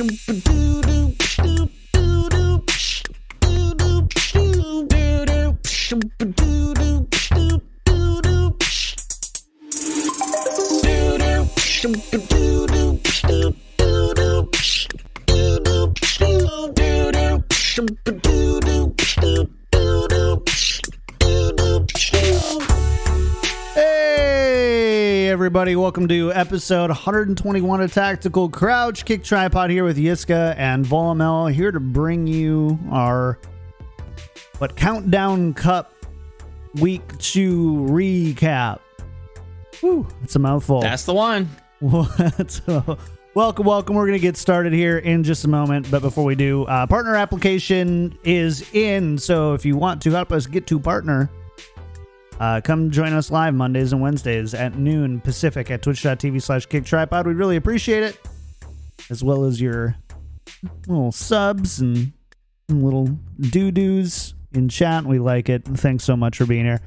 Hey, everybody, welcome to episode 121 of Tactical Crouch. Kick Tripod here with Yiska and Volamel here to bring you our what Countdown Cup Week 2 recap. Whew, it's a mouthful. That's the one. so, welcome, welcome. We're going to get started here in just a moment. But before we do, uh, partner application is in. So if you want to help us get to partner, uh, come join us live Mondays and Wednesdays at noon Pacific at twitch.tv slash kick tripod. We'd really appreciate it. As well as your little subs and little doo doos in chat. We like it. Thanks so much for being here.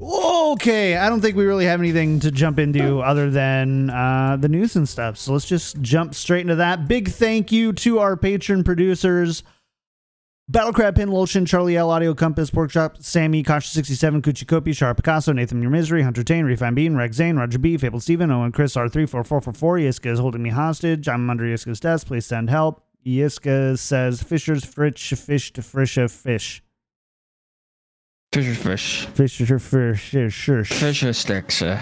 Okay, I don't think we really have anything to jump into other than uh, the news and stuff. So let's just jump straight into that. Big thank you to our patron producers. Battlecrab, Pin, Lulshin, Charlie L, Audio Compass, Porkchop, Sammy, Kasha67, Kuchi Kopi, Sharp Picasso, Nathan Your Misery, Hunter Tane, Refine Bean, Rex Zane, Roger B, Fable Steven, Owen Chris R34444, Yiska is holding me hostage. I'm under Yiska's desk. Please send help. Yiska says, Fisher's Fritch, fish to frisha fish. Fisher fish. Fisher fish, sure, sure. Fisher sticks. Uh,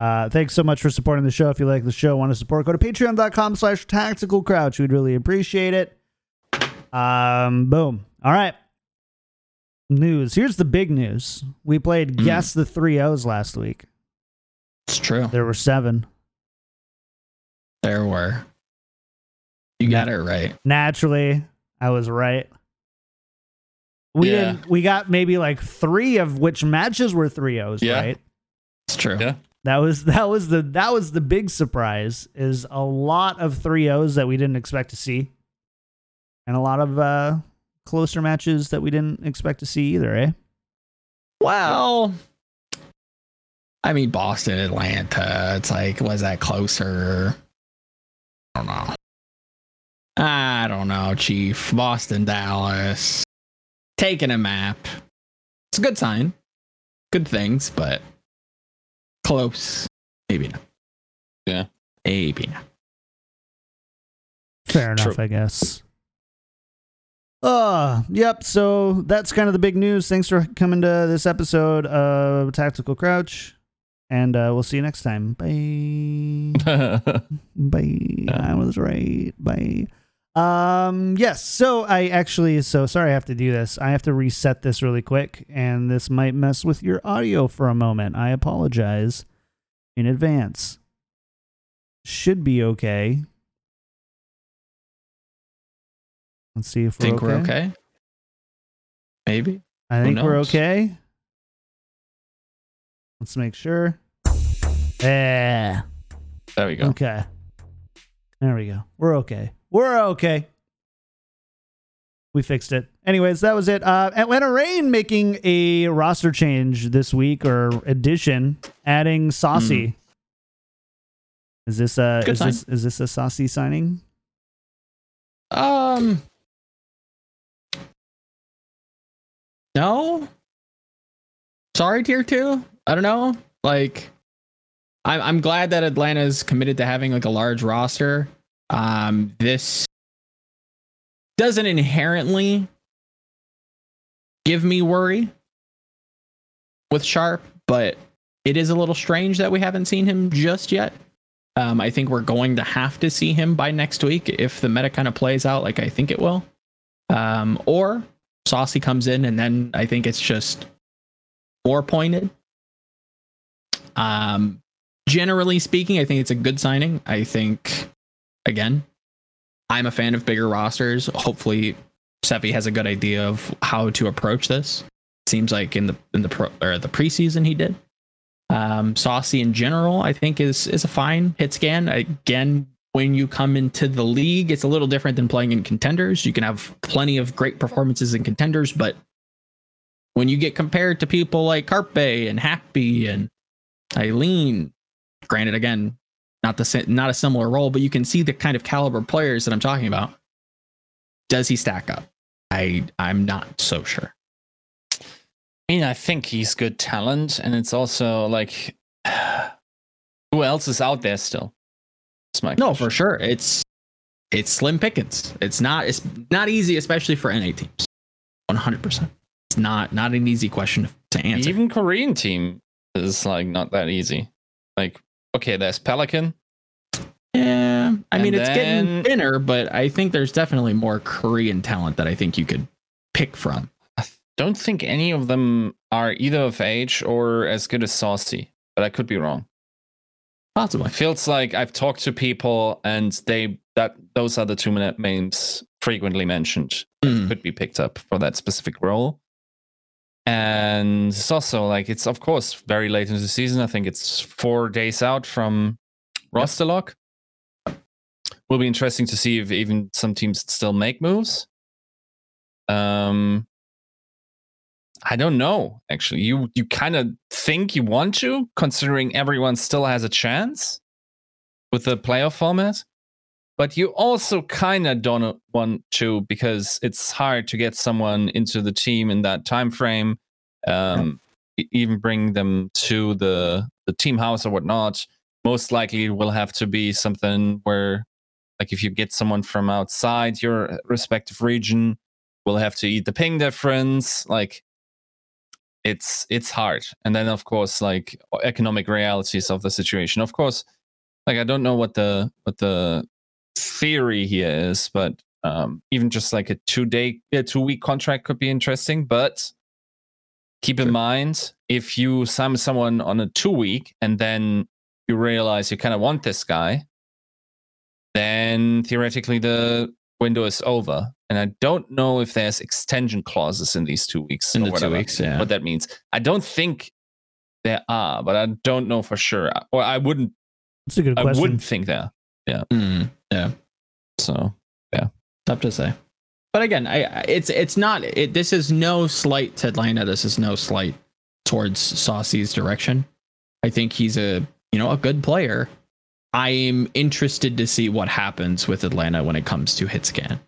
Uh, thanks so much for supporting the show. If you like the show, want to support, go to patreon.com slash tactical crouch. We'd really appreciate it. Um, boom. All right. News. Here's the big news. We played Mm. Guess the Three O's last week. it's true. There were seven. There were. You got it right. Naturally, I was right. We Yeah. didn't we got maybe like three of which matches were three O's, Yeah. right? It's true. Yeah. That was that was the that was the big surprise is a lot of three O's that we didn't expect to see. And a lot of uh closer matches that we didn't expect to see either, eh? Well, I mean, Boston, Atlanta. It's like, was that closer? I don't know. I don't know, Chief. Boston, Dallas. Taking a map. It's a good sign. Good things, but close. Maybe not. Yeah. Maybe not. Fair enough, True. I guess. Uh, yep, so that's kind of the big news. Thanks for coming to this episode of Tactical Crouch. And uh, we'll see you next time. Bye. Bye. I was right. Bye. Um, yes. So I actually, so sorry I have to do this. I have to reset this really quick, and this might mess with your audio for a moment. I apologize in advance. Should be okay. Let's see if we're Think okay. we're okay? Maybe. I think we're okay. Let's make sure. Yeah. there we go. Okay. There we go. We're okay. We're okay. We fixed it. Anyways, that was it. Uh, Atlanta Reign making a roster change this week or addition, adding Saucy. Is this a. Good is this is this a Saucy signing? Um. No. Sorry, tier two. I don't know. Like, I'm I'm glad that Atlanta's committed to having like a large roster. Um, this doesn't inherently give me worry with Sharp, but it is a little strange that we haven't seen him just yet. Um, I think we're going to have to see him by next week if the meta kind of plays out like I think it will. Um, or Saucy comes in and then I think it's just four pointed. Um, generally speaking, I think it's a good signing. I think, again, I'm a fan of bigger rosters. Hopefully, Sevi has a good idea of how to approach this. Seems like in the in the pro or the preseason he did. Um, Saucy in general, I think is is a fine hit scan. Again, when you come into the league, it's a little different than playing in contenders. You can have plenty of great performances in contenders, but when you get compared to people like Carpe and Happy and Eileen, granted, again, not the not a similar role, but you can see the kind of caliber players that I'm talking about. Does he stack up? I I'm not so sure. I mean, I think he's good talent, and it's also like, who else is out there still? That's my No, question. for sure. It's it's slim pickings. It's not it's not easy, especially for NA teams. One hundred percent. It's not not an easy question to answer. Even Korean team is like not that easy. Like, okay, there's Pelican. yeah, I mean it's getting thinner, but I think there's definitely more Korean talent that I think you could pick from. I don't think any of them are either of age or as good as Saucy, but I could be wrong. Possibly. It feels like I've talked to people and they that those are the two na- names frequently mentioned Mm. could be picked up for that specific role. And it's also like it's of course very late into the season. I think it's four days out from roster lock. Will be interesting to see if even some teams still make moves. Um, I don't know. Actually, you you kind of think you want to, considering everyone still has a chance with the playoff format but you also kind of don't want to because it's hard to get someone into the team in that time frame um e- even bring them to the the team house or whatnot most likely it will have to be something where like if you get someone from outside your respective region will have to eat the ping difference like it's it's hard and then of course like economic realities of the situation of course like i don't know what the what the theory here is, but um, even just like a two day, a two week contract could be interesting. But keep in mind, if you sign someone on a two week and then you realize you kind of want this guy, then theoretically the window is over. And I don't know if there's extension clauses in these two weeks. In or the two weeks, yeah. What that means. I don't think there are, but I don't know for sure. Or I wouldn't That's a good I question. wouldn't think there. Mm, yeah. So yeah. tough to say. But again, I I- it's it's not it, this is no slight to Atlanta. This is no slight towards Saucy's direction. I think he's a you know a good player. I'm interested to see what happens with Atlanta when it comes to hit scan.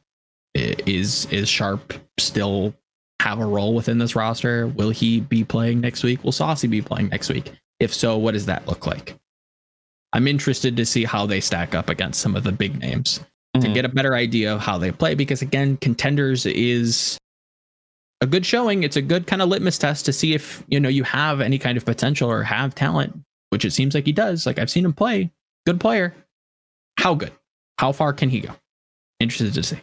Is is Sharp still have a role within this roster? Will he be playing next week? Will Saucy be playing next week? If so, what does that look like? I'm interested to see how they stack up against some of the big names to Mhm. get a better idea of how they play because again contenders is a good showing it's a good kind of litmus test to see if you know you have any kind of potential or have talent which it seems like he does like i've seen him play good player how good how far can he go interested to see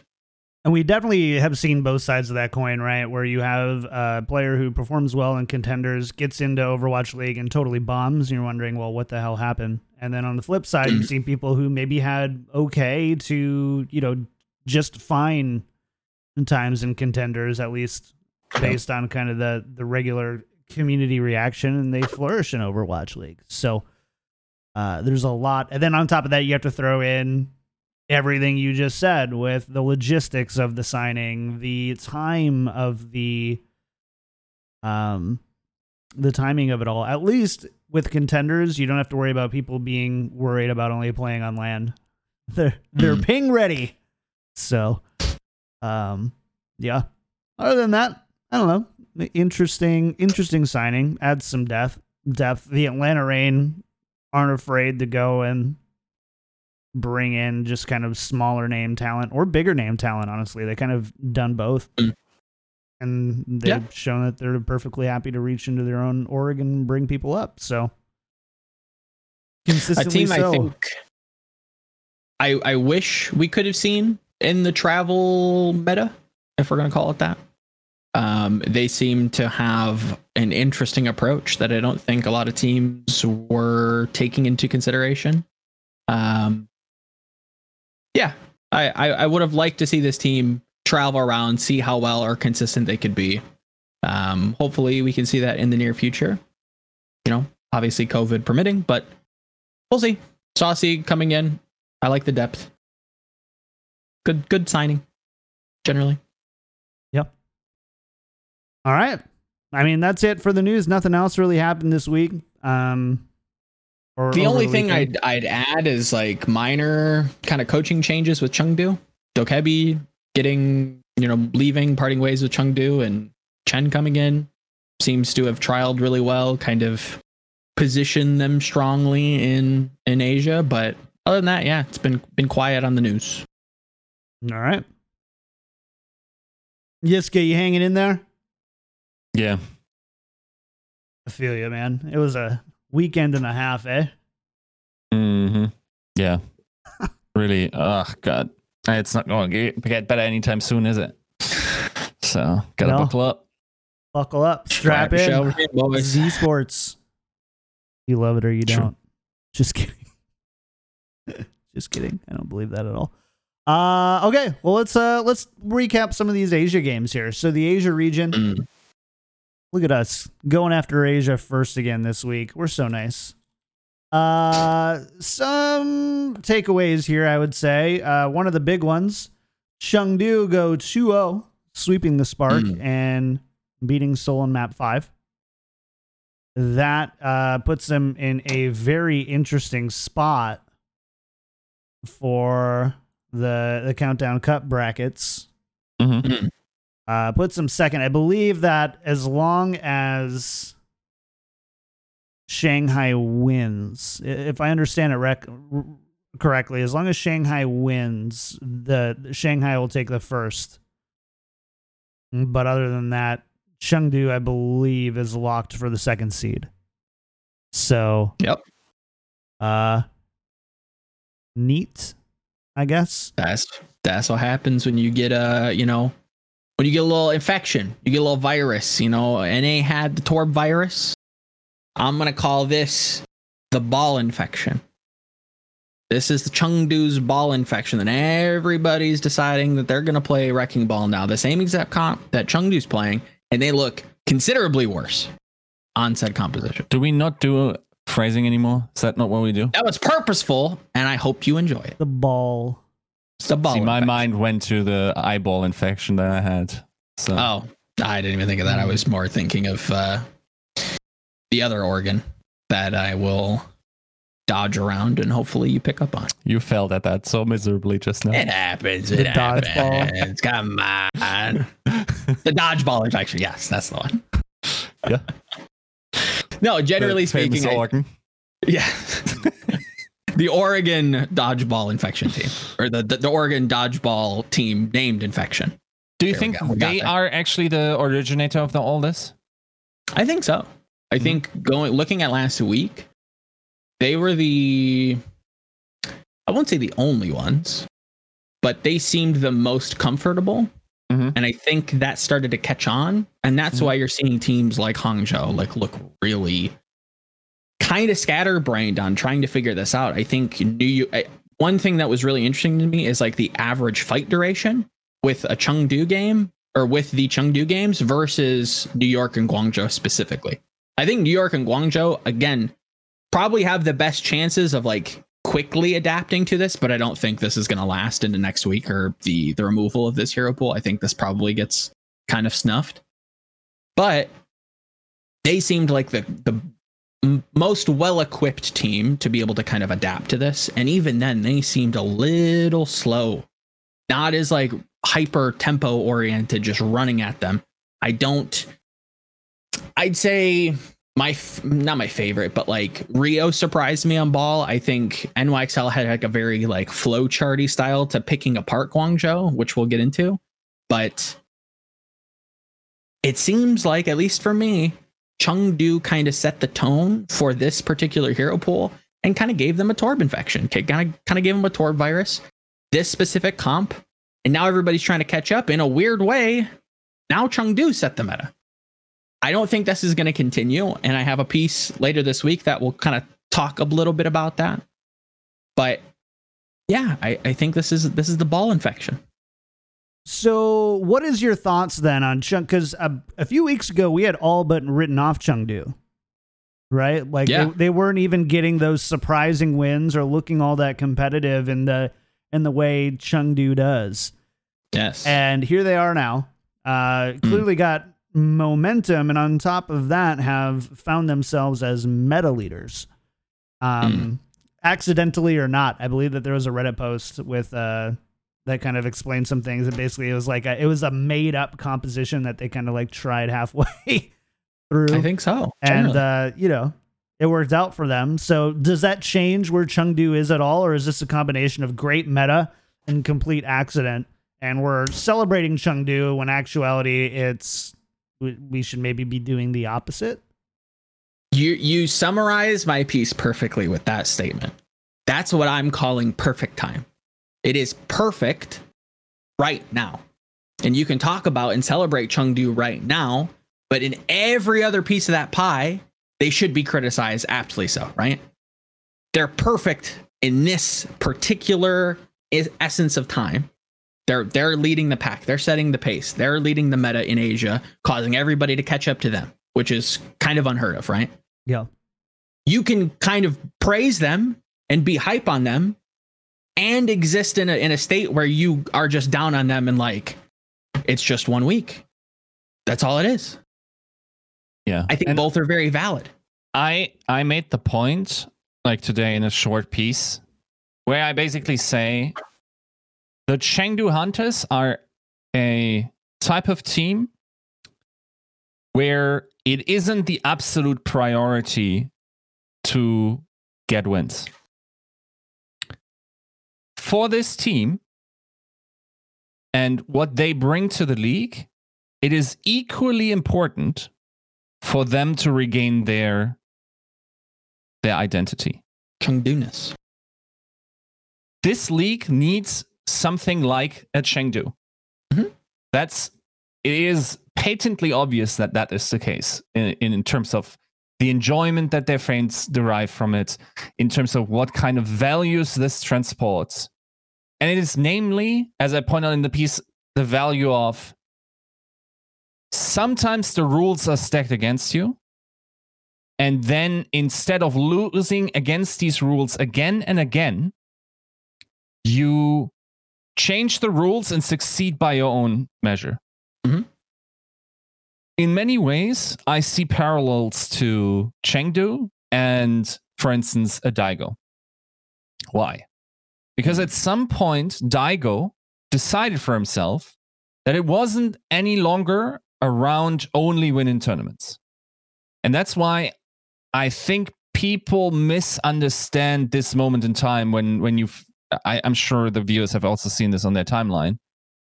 And we definitely have seen both sides of that coin, right? Where you have a player who performs well in contenders, gets into Overwatch League and totally bombs, and you're wondering, well, what the hell happened? And then on the flip side, you've seen people who maybe had okay to, you know, just fine times in contenders, at least based on kind of the the regular community reaction, and they flourish in Overwatch League. So uh, there's a lot, and then on top of that, you have to throw in everything you just said with the logistics of the signing, the time of the um the timing of it all. At least with contenders, you don't have to worry about people being worried about only playing on land. They're they're Mhm. ping ready. So um yeah. Other than that, I don't know. Interesting interesting signing. Adds some depth depth. The Atlanta Reign aren't afraid to go and bring in just kind of smaller name talent or bigger name talent. Honestly, they kind of done both, Mm. and they've Yeah. shown that they're perfectly happy to reach into their own org and bring people up. So a consistently team so. i think i i wish we could have seen in the travel meta if we're going to call it that um they seem to have an interesting approach that i don't think a lot of teams were taking into consideration um yeah i i, I would have liked to see this team travel around see how well or consistent they could be um hopefully we can see that in the near future you know obviously covid permitting but we'll see. Saucy coming in. I like the depth. Good, good signing. Generally, Yep. All right. I mean, that's it for the news. Nothing else really happened this week. Um, Or The over only thing? I'd I'd add is like minor kind of coaching changes with Chengdu. Dokebi getting you know leaving, parting ways with Chengdu, and Chen coming in seems to have trialed really well. Kind of position them strongly in in Asia, but other than that, yeah, it's been been quiet on the news. All right. Yiska, you hanging in there? Yeah. I feel you, man. It was a weekend and a half, eh? Mm-hmm. Yeah. really. Oh God. It's not going to get better anytime soon, is it? So gotta No. buckle up. Buckle up, strap Strap in. yourself in, boys. Esports. You love it or you don't. Just kidding. Just kidding. I don't believe that at all. Uh okay, well let's uh let's recap some of these Asia games here. So the Asia region, Mm. Look at us going after Asia first again this week. We're so nice. Uh some takeaways here I would say. Uh one of the big ones, Chengdu go 2-0, sweeping the Spark Mm. and beating Seoul in map 5 that uh, puts them in a very interesting spot for the the countdown cup brackets. hmm Uh, puts them second. I believe that as long as Shanghai wins, if I understand it rec- correctly, as long as Shanghai wins, the Shanghai will take the first. But other than that, Chengdu, I believe, is locked for the second seed. So, Yep. uh, neat, I guess. That's that's what happens when you get a you know when you get a little infection, you get a little virus. You know, NA had the Torb virus. I'm gonna call this the ball infection. This is the Chengdu's ball infection, and everybody's deciding that they're gonna play Wrecking Ball now, the same exact comp that Chengdu's playing, and they look considerably worse on said composition. Do we not do phrasing anymore? Is that not what we do? That was purposeful, and I hope you enjoy it. The ball. It's the ball. See, my infection. mind went to the eyeball infection that I had. So Oh, I didn't even think of that. I was more thinking of uh, the other organ that I will dodge around and hopefully you pick up on. you failed at that so miserably just now. It happens. The It dodgeball. happens. Come on. The dodgeball infection. Yes, that's the one. Yeah. No, generally The famous speaking, I- yeah. The Oregon dodgeball infection team, or the, the, the Oregon dodgeball team named infection. Do you There think go. We they are actually the originator of the, all this? I think so. I Mhm. think going looking at last week, they were the I won't say the only ones, but they seemed the most comfortable. Mhm. And I think that started to catch on. And that's Mhm. why you're seeing teams like Hangzhou like look really kind of scatterbrained on trying to figure this out. I think New I- one thing that was really interesting to me is like the average fight duration with a Chengdu game or with the Chengdu games versus New York and Guangzhou specifically. I think New York and Guangzhou again probably have the best chances of like quickly adapting to this, but I don't think this is going to last into next week or the the removal of this hero pool. I think this probably gets kind of snuffed. But they seemed like the the most well-equipped team to be able to kind of adapt to this, and even then they seemed a little slow. Not as like hyper tempo oriented just running at them. I don't I'd say my not my favorite, but like Rio surprised me on ball. I think NYXL had like a very like flow charty style to picking apart Guangzhou, which we'll get into. But it seems like, at least for me, Chengdu kind of set the tone for this particular hero pool and kind of gave them a Torb infection. Kind of kind of gave them a Torb virus. This specific comp, and now everybody's trying to catch up in a weird way. Now Chengdu set the meta. I don't think this is going to continue. And I have a piece later this week that will kind of talk a little bit about that. But yeah, I, I think this is this is the ball infection. So, what is your thoughts then on Chung? Because a, a few weeks ago, we had all but written off Chengdu, right? Like Yeah. they, they weren't even getting those surprising wins or looking all that competitive in the in the way Chengdu does. Yes. And here they are now. Uh, clearly got momentum, and on top of that, have found themselves as meta leaders. Um, accidentally or not, I believe that there was a Reddit post with uh that kind of explained some things, and basically it was like a, it was a made up composition that they kind of like tried halfway through, I think so. and generally. uh, you know. It worked out for them. So, does that change where Chengdu is at all, or is this a combination of great meta and complete accident? And we're celebrating Chengdu when actuality it's we, we should maybe be doing the opposite. You you summarize my piece perfectly with that statement. That's what I'm calling perfect time. It is perfect right now. And you can talk about and celebrate Chengdu right now, but in every other piece of that pie, they should be criticized aptly so, right? They're perfect in this particular essence of time. They're they're leading the pack. They're setting the pace. They're leading the meta in Asia, causing everybody to catch up to them, which is kind of unheard of, right? Yeah. you can kind of praise them and be hype on them and exist in a, in a state where you are just down on them and like it's just one week that's all it is Yeah. i think And both are very valid I I made the point like today in a short piece where I basically say the Chengdu Hunters are a type of team where it isn't the absolute priority to get wins. For this team and what they bring to the league, it is equally important for them to regain their their identity. chengdu-ness This league needs something like a Chengdu. Mhm. That's it is patently obvious that that is the case in, in, in terms of the enjoyment that their friends derive from it, in terms of what kind of values this transports. And it is namely, as I point out in the piece, the value of sometimes the rules are stacked against you. And then instead of losing against these rules again and again, you change the rules and succeed by your own measure. Mhm. In many ways, I see parallels to Chengdu and, for instance, a Daigo. Why? Because at some point, Daigo decided for himself that it wasn't any longer around only winning tournaments. And that's why I think people misunderstand this moment in time when when you I, I'm sure the viewers have also seen this on their timeline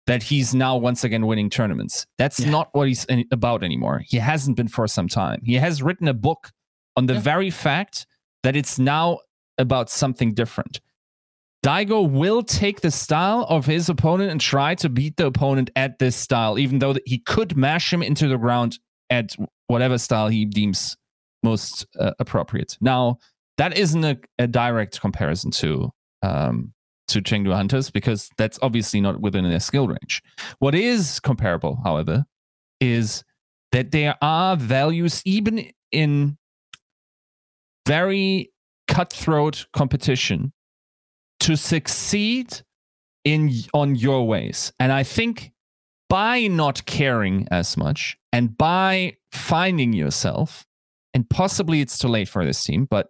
that he's now once again winning tournaments. That's Yeah. not what he's about anymore. He hasn't been for some time. He has written a book on the Yeah. very fact that it's now about something different. Daigo will take the style of his opponent and try to beat the opponent at this style, even though he could mash him into the ground at whatever style he deems most uh, appropriate. Now, that isn't a, a direct comparison to um, to Chengdu Hunters because that's obviously not within their skill range. What is comparable, however, is that there are values even in very cutthroat competition to succeed in on your ways. And I think by not caring as much and by finding yourself, and possibly it's too late for this team, but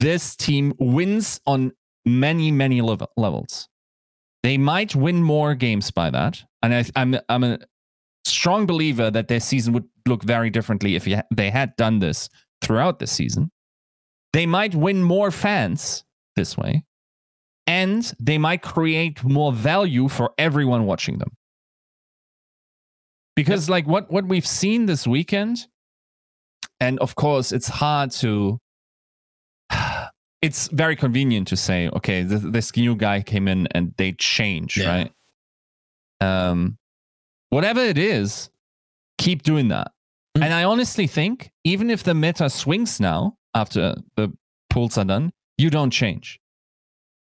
this team wins on many, many level- levels. They might win more games by that. And I, I'm, I'm a strong believer that their season would look very differently if ha- they had done this throughout the season. They might win more fans this way, and they might create more value for everyone watching them. Because, like what what we've seen this weekend, and of course, it's hard to. It's very convenient to say, okay, this, this new guy came in and they change, Yeah. right? Um, whatever it is, keep doing that. Mm. And I honestly think, even if the meta swings now after the pools are done, you don't change.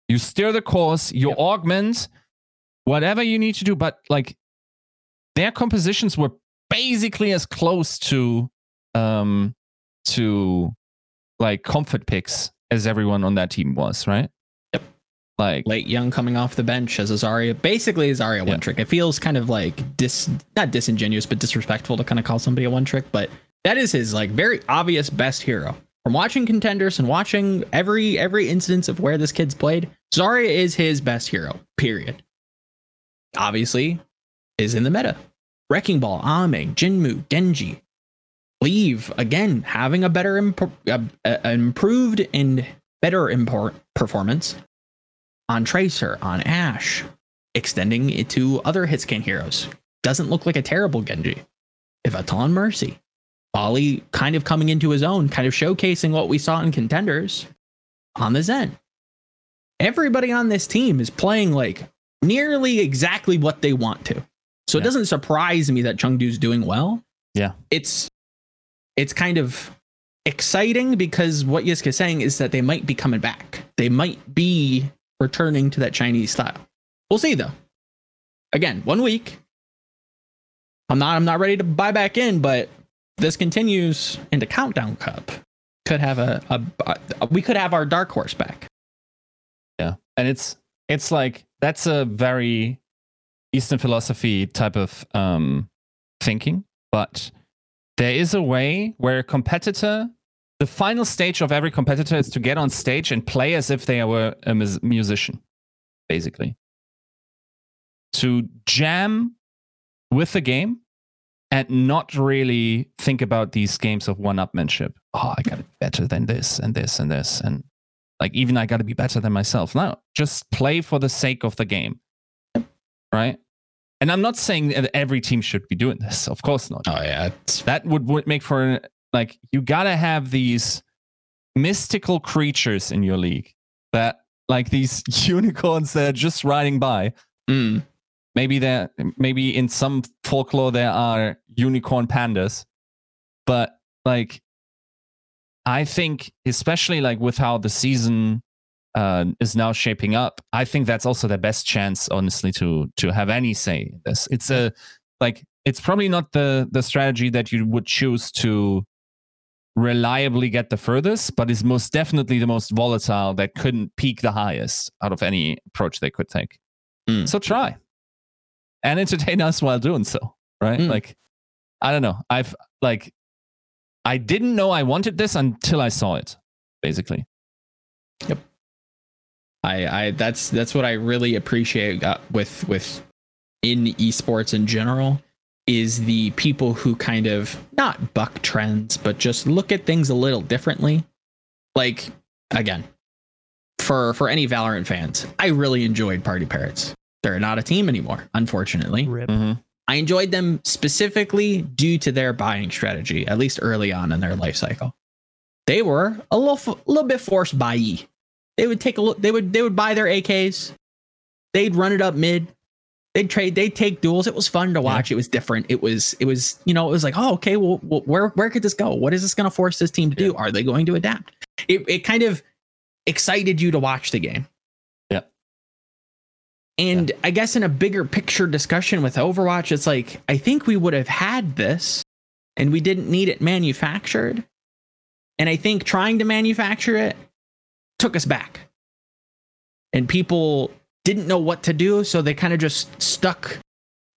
You steer the course, you Yep. augment whatever you need to do, but like their compositions were basically as close to um to like comfort picks as everyone on that team was, right? Yep. Like Lateyoung coming off the bench as a Zarya basically a Zarya Yeah. one trick it feels kind of like dis not disingenuous but disrespectful to kind of call somebody a one trick but that is his like very obvious best hero from watching contenders and watching every every instance of where this kid's played, Zarya is his best hero. Period. Obviously, is in the meta. Wrecking Ball, Ameng, Jinmu, Genji, Leave again having a better imp- uh, uh, improved and better import performance on Tracer, on Ash, extending it to other hitscan heroes. Doesn't look like a terrible Genji. if Yveltal Mercy. Bali kind of coming into his own, kind of showcasing what we saw in contenders on the Zen. Everybody on this team is playing like nearly exactly what they want to. So it doesn't surprise me that Chengdu's doing well. Yeah. It's it's kind of exciting because what Yisk is saying is that they might be coming back. They might be returning to that Chinese style. We'll see though. Again, one week. I'm not I'm not ready to buy back in, but this continues into Countdown Cup. Could have a, a, a we could have our dark horse back. Yeah. And it's it's like that's a very Eastern philosophy type of um thinking, but there is a way where a competitor the final stage of every competitor is to get on stage and play as if they were a mus- musician, basically. To jam with the game and not really think about these games of one-upmanship. Oh, I gotta be better than this and this and this and like even I got to be better than myself. No, just play for the sake of the game, right? And I'm not saying that every team should be doing this. Of course not. Oh yeah, That would, would make for like you gotta have these mystical creatures in your league that like these unicorns that are just riding by. mm, Maybe there, maybe in some folklore there are unicorn pandas, but like I think, especially like with how the season uh, is now shaping up, I think that's also the best chance, honestly, to to have any say in this. It's a like it's probably not the the strategy that you would choose to reliably get the furthest, but is most definitely the most volatile that couldn't peak the highest out of any approach they could take. Mm. So try and entertain us while doing so, right? Mm. Like I don't know. I've like I didn't know I wanted this until I saw it, basically. I, I that's that's what I really appreciate uh, with with in esports in general is the people who kind of not buck trends but just look at things a little differently. Like again, for for any Valorant fans, I really enjoyed Party Parrots. They're not a team anymore, unfortunately. Rip. Mm-hmm. I enjoyed them specifically due to their buying strategy, at least early on in their life cycle. They were a little, f- a little bit forced buy. They would take a look. They would they would buy their AKs. They'd run it up mid. They'd trade. They'd take duels. It was fun to watch. It was different. It was it was you know it was like oh okay well, well where where could this go? What is this going to force this team to do? Are they going to adapt? It it kind of excited you to watch the game. Yeah. And I guess in a bigger picture discussion with Overwatch, it's like I think we would have had this and we didn't need it manufactured. And I think trying to manufacture it took us back. And people didn't know what to do, so they kind of just stuck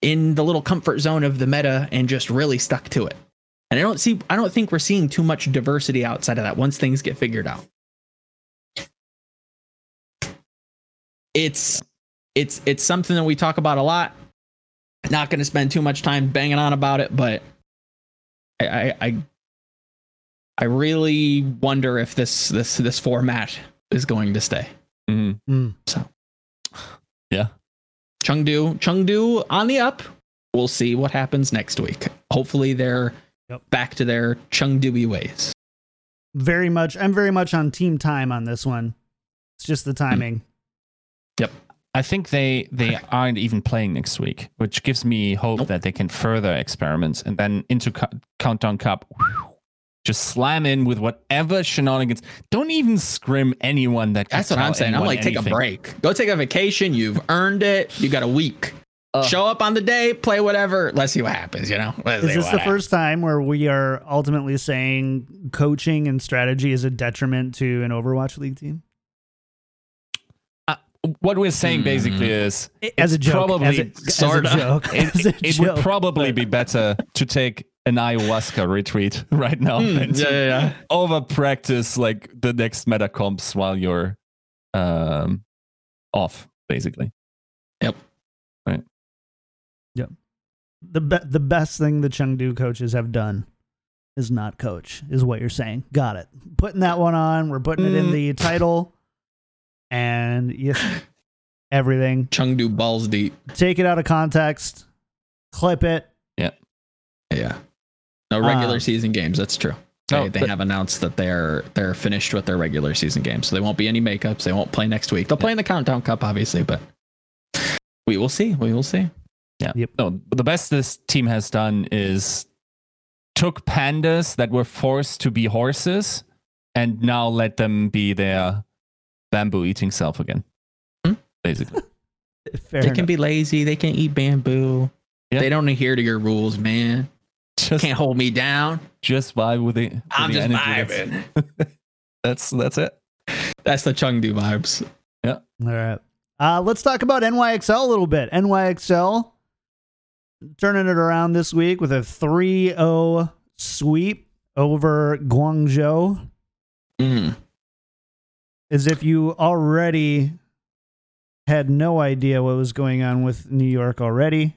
in the little comfort zone of the meta and just really stuck to it. And I don't see I don't think we're seeing too much diversity outside of that once things get figured out. It's it's it's something that we talk about a lot. Not going to spend too much time banging on about it, but I, I I I really wonder if this this this format is going to stay. Mm-hmm. Mm. So Yeah. Chengdu Chengdu on the up. We'll see what happens next week. Hopefully they're Yep. back to their Chengdu ways. Very much. I'm very much on team time on this one. It's just the timing. Yep. I think they they aren't even playing next week, which gives me hope Nope. that they can further experiment and then into Cou- Countdown Cup, whew, just slam in with whatever shenanigans. Don't even scrim anyone that. That's what I'm saying. I'm anyone like, take a break. Go take a vacation. You've earned it. You got a week. Ugh. Show up on the day, play whatever. Let's see what happens, you know? Let's Is this the happens. first time where we are ultimately saying coaching and strategy is a detriment to an Overwatch League team? What we're saying Hmm. basically is As a joke. probably as a, as a joke. it, as a it would probably but- be better to take an ayahuasca retreat right now. Hmm, and yeah, yeah, yeah. over practice like the next meta comps while you're um off, basically. Yep right yep the be- the best thing the Chengdu coaches have done is not coach, is what you're saying. Got it. Putting that one on. We're putting it in Mm. the title, and yes, everything. Chengdu balls deep. Take it out of context, clip it. Yeah yeah. No regular Um, season games. That's true. They, No, they but- have announced that they're they're finished with their regular season games, so they won't be any makeups. They won't play next week. They'll play in the Countdown Cup, obviously, but we will see. We will see. Yeah, no, the best this team has done is took pandas that were forced to be horses and now let them be their bamboo eating self again. Hmm? Basically. Fair they enough. can be lazy. They can eat bamboo. Yeah. They don't adhere to your rules, man. Just Can't hold me down. just vibe with it. I'm the just energy. vibing. That's, that's that's it. That's the Chengdu vibes. Yeah. All right. Uh, let's talk about NYXL a little bit. NYXL turning it around this week with a 3 0 sweep over Guangzhou. Mm. As if you already had no idea what was going on with New York already.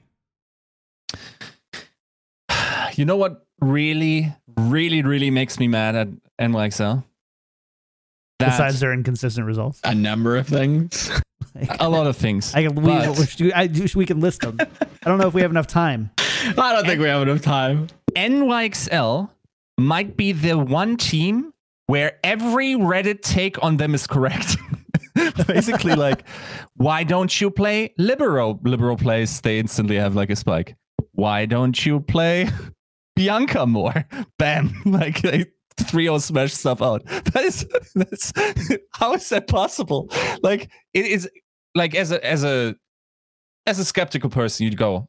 You know what really, really, really makes me mad at NYXL? That Besides their inconsistent results, A number of things. a lot of things. I can we, But- we, I, we can list them. I don't know if we have enough time. I don't think we have enough time. NYXL might be the one team where every Reddit take on them is correct. Basically, like, why don't you play Libero? Libero plays, they instantly have like a spike. Why don't you play Bianca more? Bam! Like, they 3 smash stuff out. That is, that's, how is that possible? Like, it is, like, as a, as a, as a skeptical person, you'd go,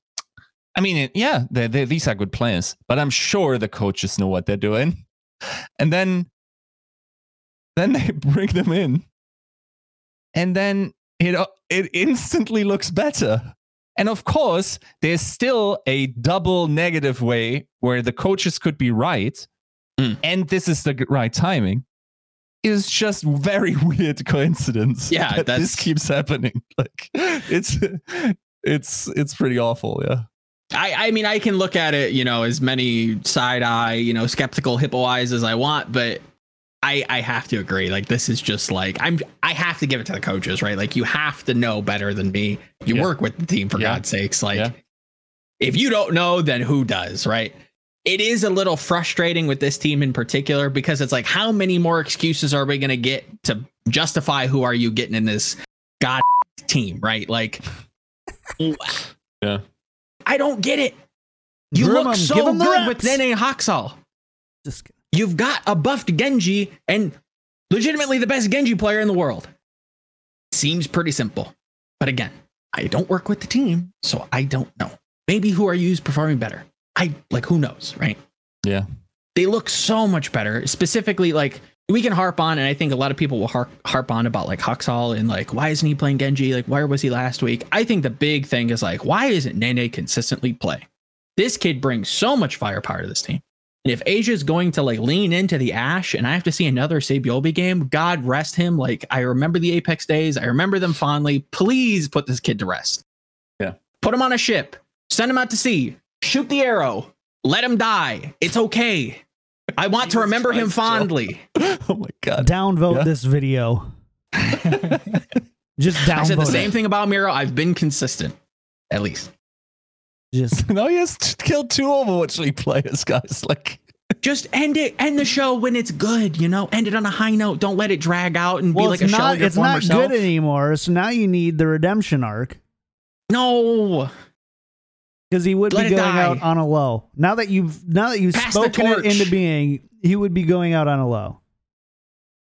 I mean, yeah, they they these are good players, but I'm sure the coaches know what they're doing. And then, then they bring them in, and then it it instantly looks better. And of course, there's still a double negative way where the coaches could be right, Mm. and this is the right timing. It's just very weird coincidence. Yeah, that that's- this keeps happening. Like it's it's it's pretty awful. Yeah. I, I mean, I can look at it, you know, as many side eye, you know, skeptical hippo eyes as I want, but I I have to agree. Like this is just like I'm I have to give it to the coaches, right? Like you have to know better than me. You Yeah. work with the team for Yeah. God's sakes. Like Yeah. if you don't know, then who does, right? It is a little frustrating with this team in particular because it's like, how many more excuses are we going to get to justify who are you getting in this god team, right? Like, Yeah. I don't get it. You Groom look 'em, so give 'em the good with reps. Nenne Haksal. Just kidding. You've got a buffed Genji and legitimately the best Genji player in the world. Seems pretty simple. But again, I don't work with the team, so I don't know. Maybe who are you is performing better? I like who knows, right? Yeah. They look so much better. Specifically, like we can harp on, and I think a lot of people will harp, harp on about like Haksal and like why isn't he playing Genji? Like where was he last week? I think the big thing is like why isn't Nenne consistently play? This kid brings so much firepower to this team. And if Asia is going to like lean into the Ash, and I have to see another Saebyeolbe game, God rest him. Like I remember the Apex days, I remember them fondly. Please put this kid to rest. Yeah. Put him on a ship, send him out to sea, shoot the arrow, let him die. It's okay. I want to remember him Christ, Joe. fondly. oh my god. Downvote Yeah. this video. Just downvote I said the it. same thing about Miro. I've been consistent, at least. Just no, he has killed two Overwatch League players, guys. Like, Just end it. End the show when it's good. You know, end it on a high note. Don't let it drag out and well, be like a it's shell not of your it's former not self. good anymore. So now you need the redemption arc No. because he would Let be going die. out on a low. Now that you've now that you've Pass spoken it into being, he would be going out on a low.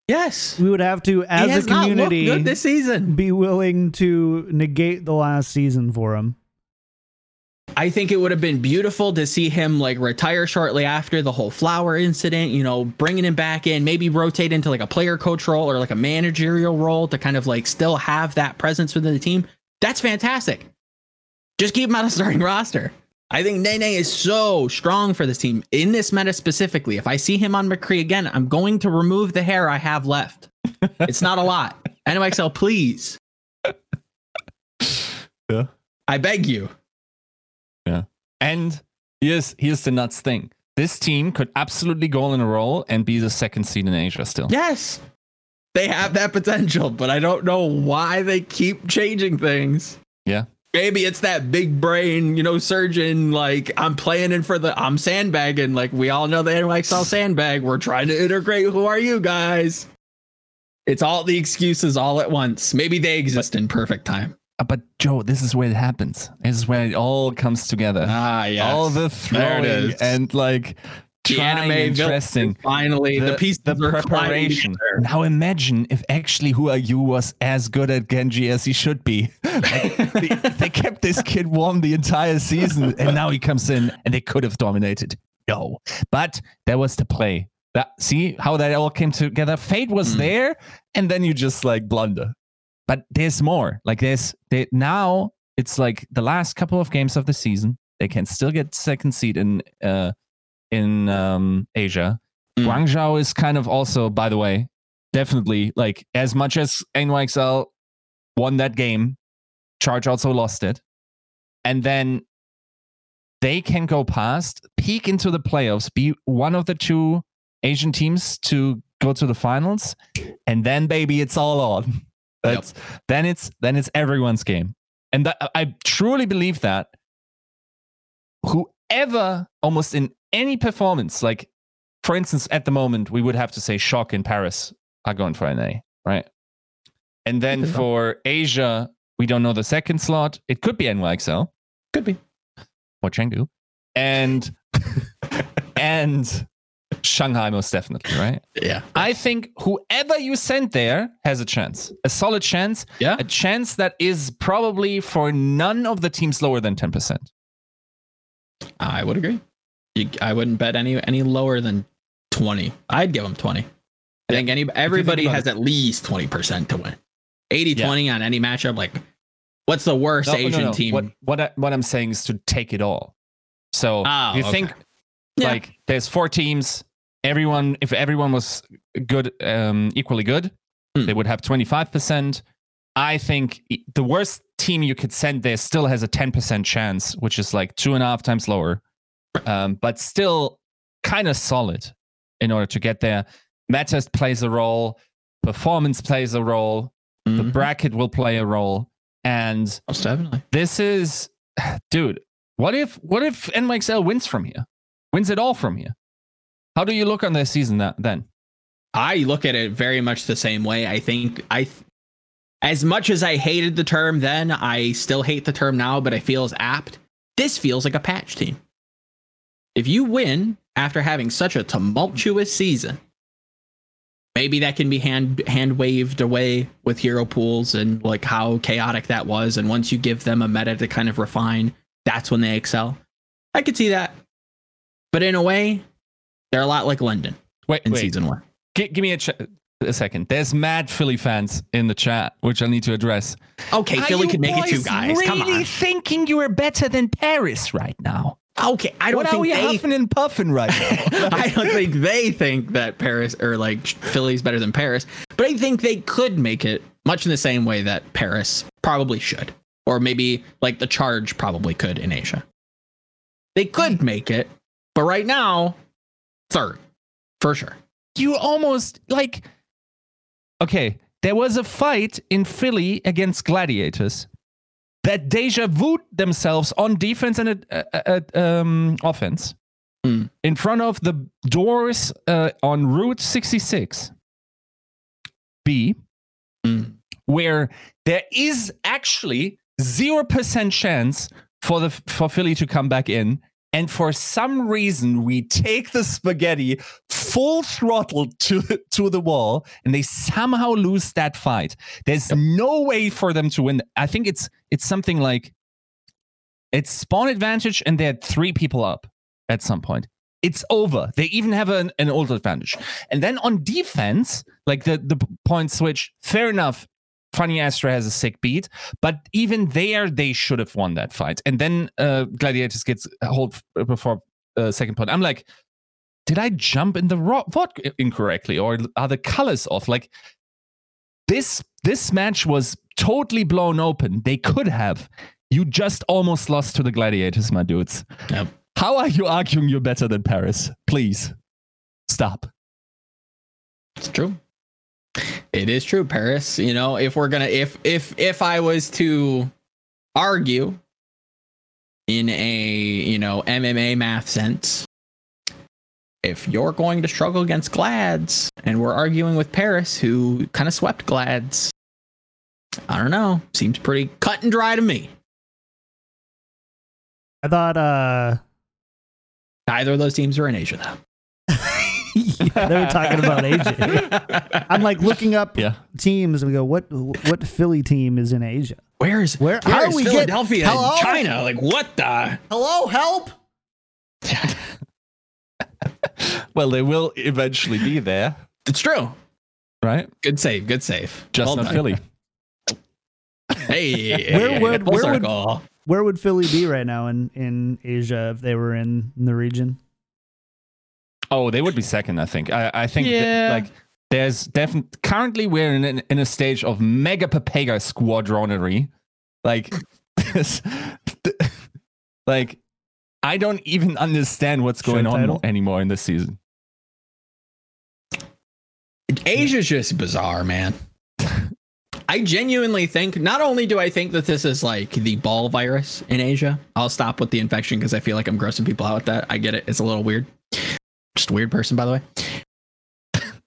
Yes. We would have to, he as has a not community, good this season. be willing to negate the last season for him. I think it would have been beautiful to see him like retire shortly after the whole flower incident, you know, bringing him back in, maybe rotate into like a player coach role or like a managerial role to kind of like still have that presence within the team. That's fantastic. Just keep him on a starting roster. I think Nenne is so strong for this team in this meta specifically. If I see him on McCree again, I'm going to remove the hair I have left. it's not a lot. NYXL, please. Yeah. I beg you. And here's here's the nuts thing. This team could absolutely go in a roll and be the second seed in Asia still. Yes. They have that potential, but I don't know why they keep changing things. Yeah. Maybe it's that big brain, you know, surgeon. Like I'm playing in for the, I'm sandbagging. Like we all know the NYXL sandbag. We're trying to integrate. Who are you guys? It's all the excuses all at once. Maybe they exist in perfect time. Uh, But Joe, this is where it happens. This is where it all comes together. Ah, yeah. All the throwing and like the trying anime interesting. Finally, the, the are colliding preparation. Now imagine if actually Who Are You was as good at Genji as he should be. Like, they, they kept this kid warm the entire season, and now he comes in and they could have dominated. No, but that was the play. That see how that all came together. Fate was Mm. there, and then you just like blunder. But there's more. Like there's they, now it's like the last couple of games of the season. They can still get second seed in uh in um Asia. Mm. Guangzhou is kind of also, by the way, definitely like as much as NYXL won that game, Charge also lost it. And then they can go past, peek into the playoffs, be one of the two Asian teams to go to the finals, and then baby, it's all on. That's then it's then it's everyone's game. And that, I truly believe that whoever almost in any performance, like for instance, at the moment, we would have to say Shock in Paris are going for an A, right? And then for Asia, we don't know the second slot. It could be NYXL Could be. or Chengdu. And and Shanghai most definitely, right? Yeah. I think whoever you send there has a chance. A solid chance. Yeah. A chance that is probably for none of the teams lower than 10%. I would agree. You, I wouldn't bet any any lower than twenty. I'd give them twenty. I think any everybody about has it. at least twenty percent to win. 80 Yeah. 20 on any matchup. Like, what's the worst No, oh, no, Asian no. team? What what I, what I'm saying is to take it all. So Oh, you okay. think Yeah. like there's four teams. Everyone, if everyone was good, um, equally good, Hmm. they would have 25%. I think the worst team you could send there still has a 10% chance, which is like two and a half times lower, um, but still kind of solid in order to get there. Meta plays a role, performance plays a role, the Mhm. bracket will play a role, and Most definitely. this is dude what if what if NYXL wins from here wins it all from here how do you look on their season that, then I look at it very much the same way. I think I, as much as I hated the term then, I still hate the term now, but I feel is apt. This feels like a patch team. If you win after having such a tumultuous season, maybe that can be hand hand waved away with hero pools and like how chaotic that was. And once you give them a meta to kind of refine, that's when they excel. I could see that, but in a way, they're a lot like London wait in wait season one. Gi- give me a, ch- a second there's mad philly fans in the chat which i need to address Okay, Are Philly you could make it two guys. really Come on. thinking you are better than paris right now Okay, I don't what are think we they. huffing and puffing right now I don't think they think that Paris or like Philly's better than Paris, but I think they could make it much in the same way that Paris probably should, or maybe like the Charge probably could in Asia. They could mm. make it, but right now, third for sure. you almost like okay there was a fight in philly against gladiators that deja vu themselves on defense and uh, uh, uh, um, offense Hmm. in front of the doors uh, on route 66 b Mm. where there is actually 0% chance for the for philly to come back in and for some reason we take the spaghetti full throttle to to the wall and they somehow lose that fight. There's no way for them to win. I think it's it's something like it's spawn advantage and they're three people up at some point. It's over. They even have an, an old advantage. And then on defense like the the point switch fair enough Funny Astra has a sick beat, but even there they should have won that fight. And then uh, Gladiators gets hold before uh, second point. I'm like, did I jump in the ro- what incorrectly, or are the colors off? Like this this match was totally blown open. They could have. You just almost lost to the Gladiators, my dudes. Yep. How are you arguing you're better than Paris? Please stop. It's true. It is true, Paris. You know, if we're gonna if if if I was to argue in a you know MMA math sense, if you're going to struggle against Glads and we're arguing with Paris, who kind of swept Glads, I don't know. Seems pretty cut and dry to me. I thought uh Neither of those teams are in Asia though. Yeah, they were talking about Asia. I'm like looking up Yeah. teams and we go, what what Philly team is in Asia? Where is Where- where how is do we get- Philadelphia Hello? China? Like what the? Hello, help! Well, they will eventually be there, It's true. right? Good save. Good save. Just Well not done. Philly. Hey, Where would- full where would- Where would Philly be right now in in Asia if they were in, the region? Oh, they would be second, I think. I, I think that, like there's definitely currently we're in, in a stage of mega Pepega squadronery. Like this, like I don't even understand what's Show going on title? anymore in this season. Asia's just bizarre, man. I genuinely think not only do I think that this is like the ball virus in Asia, I'll stop with the infection because I feel like I'm grossing people out with that. I get it. It's a little weird. Just a weird person, by the way.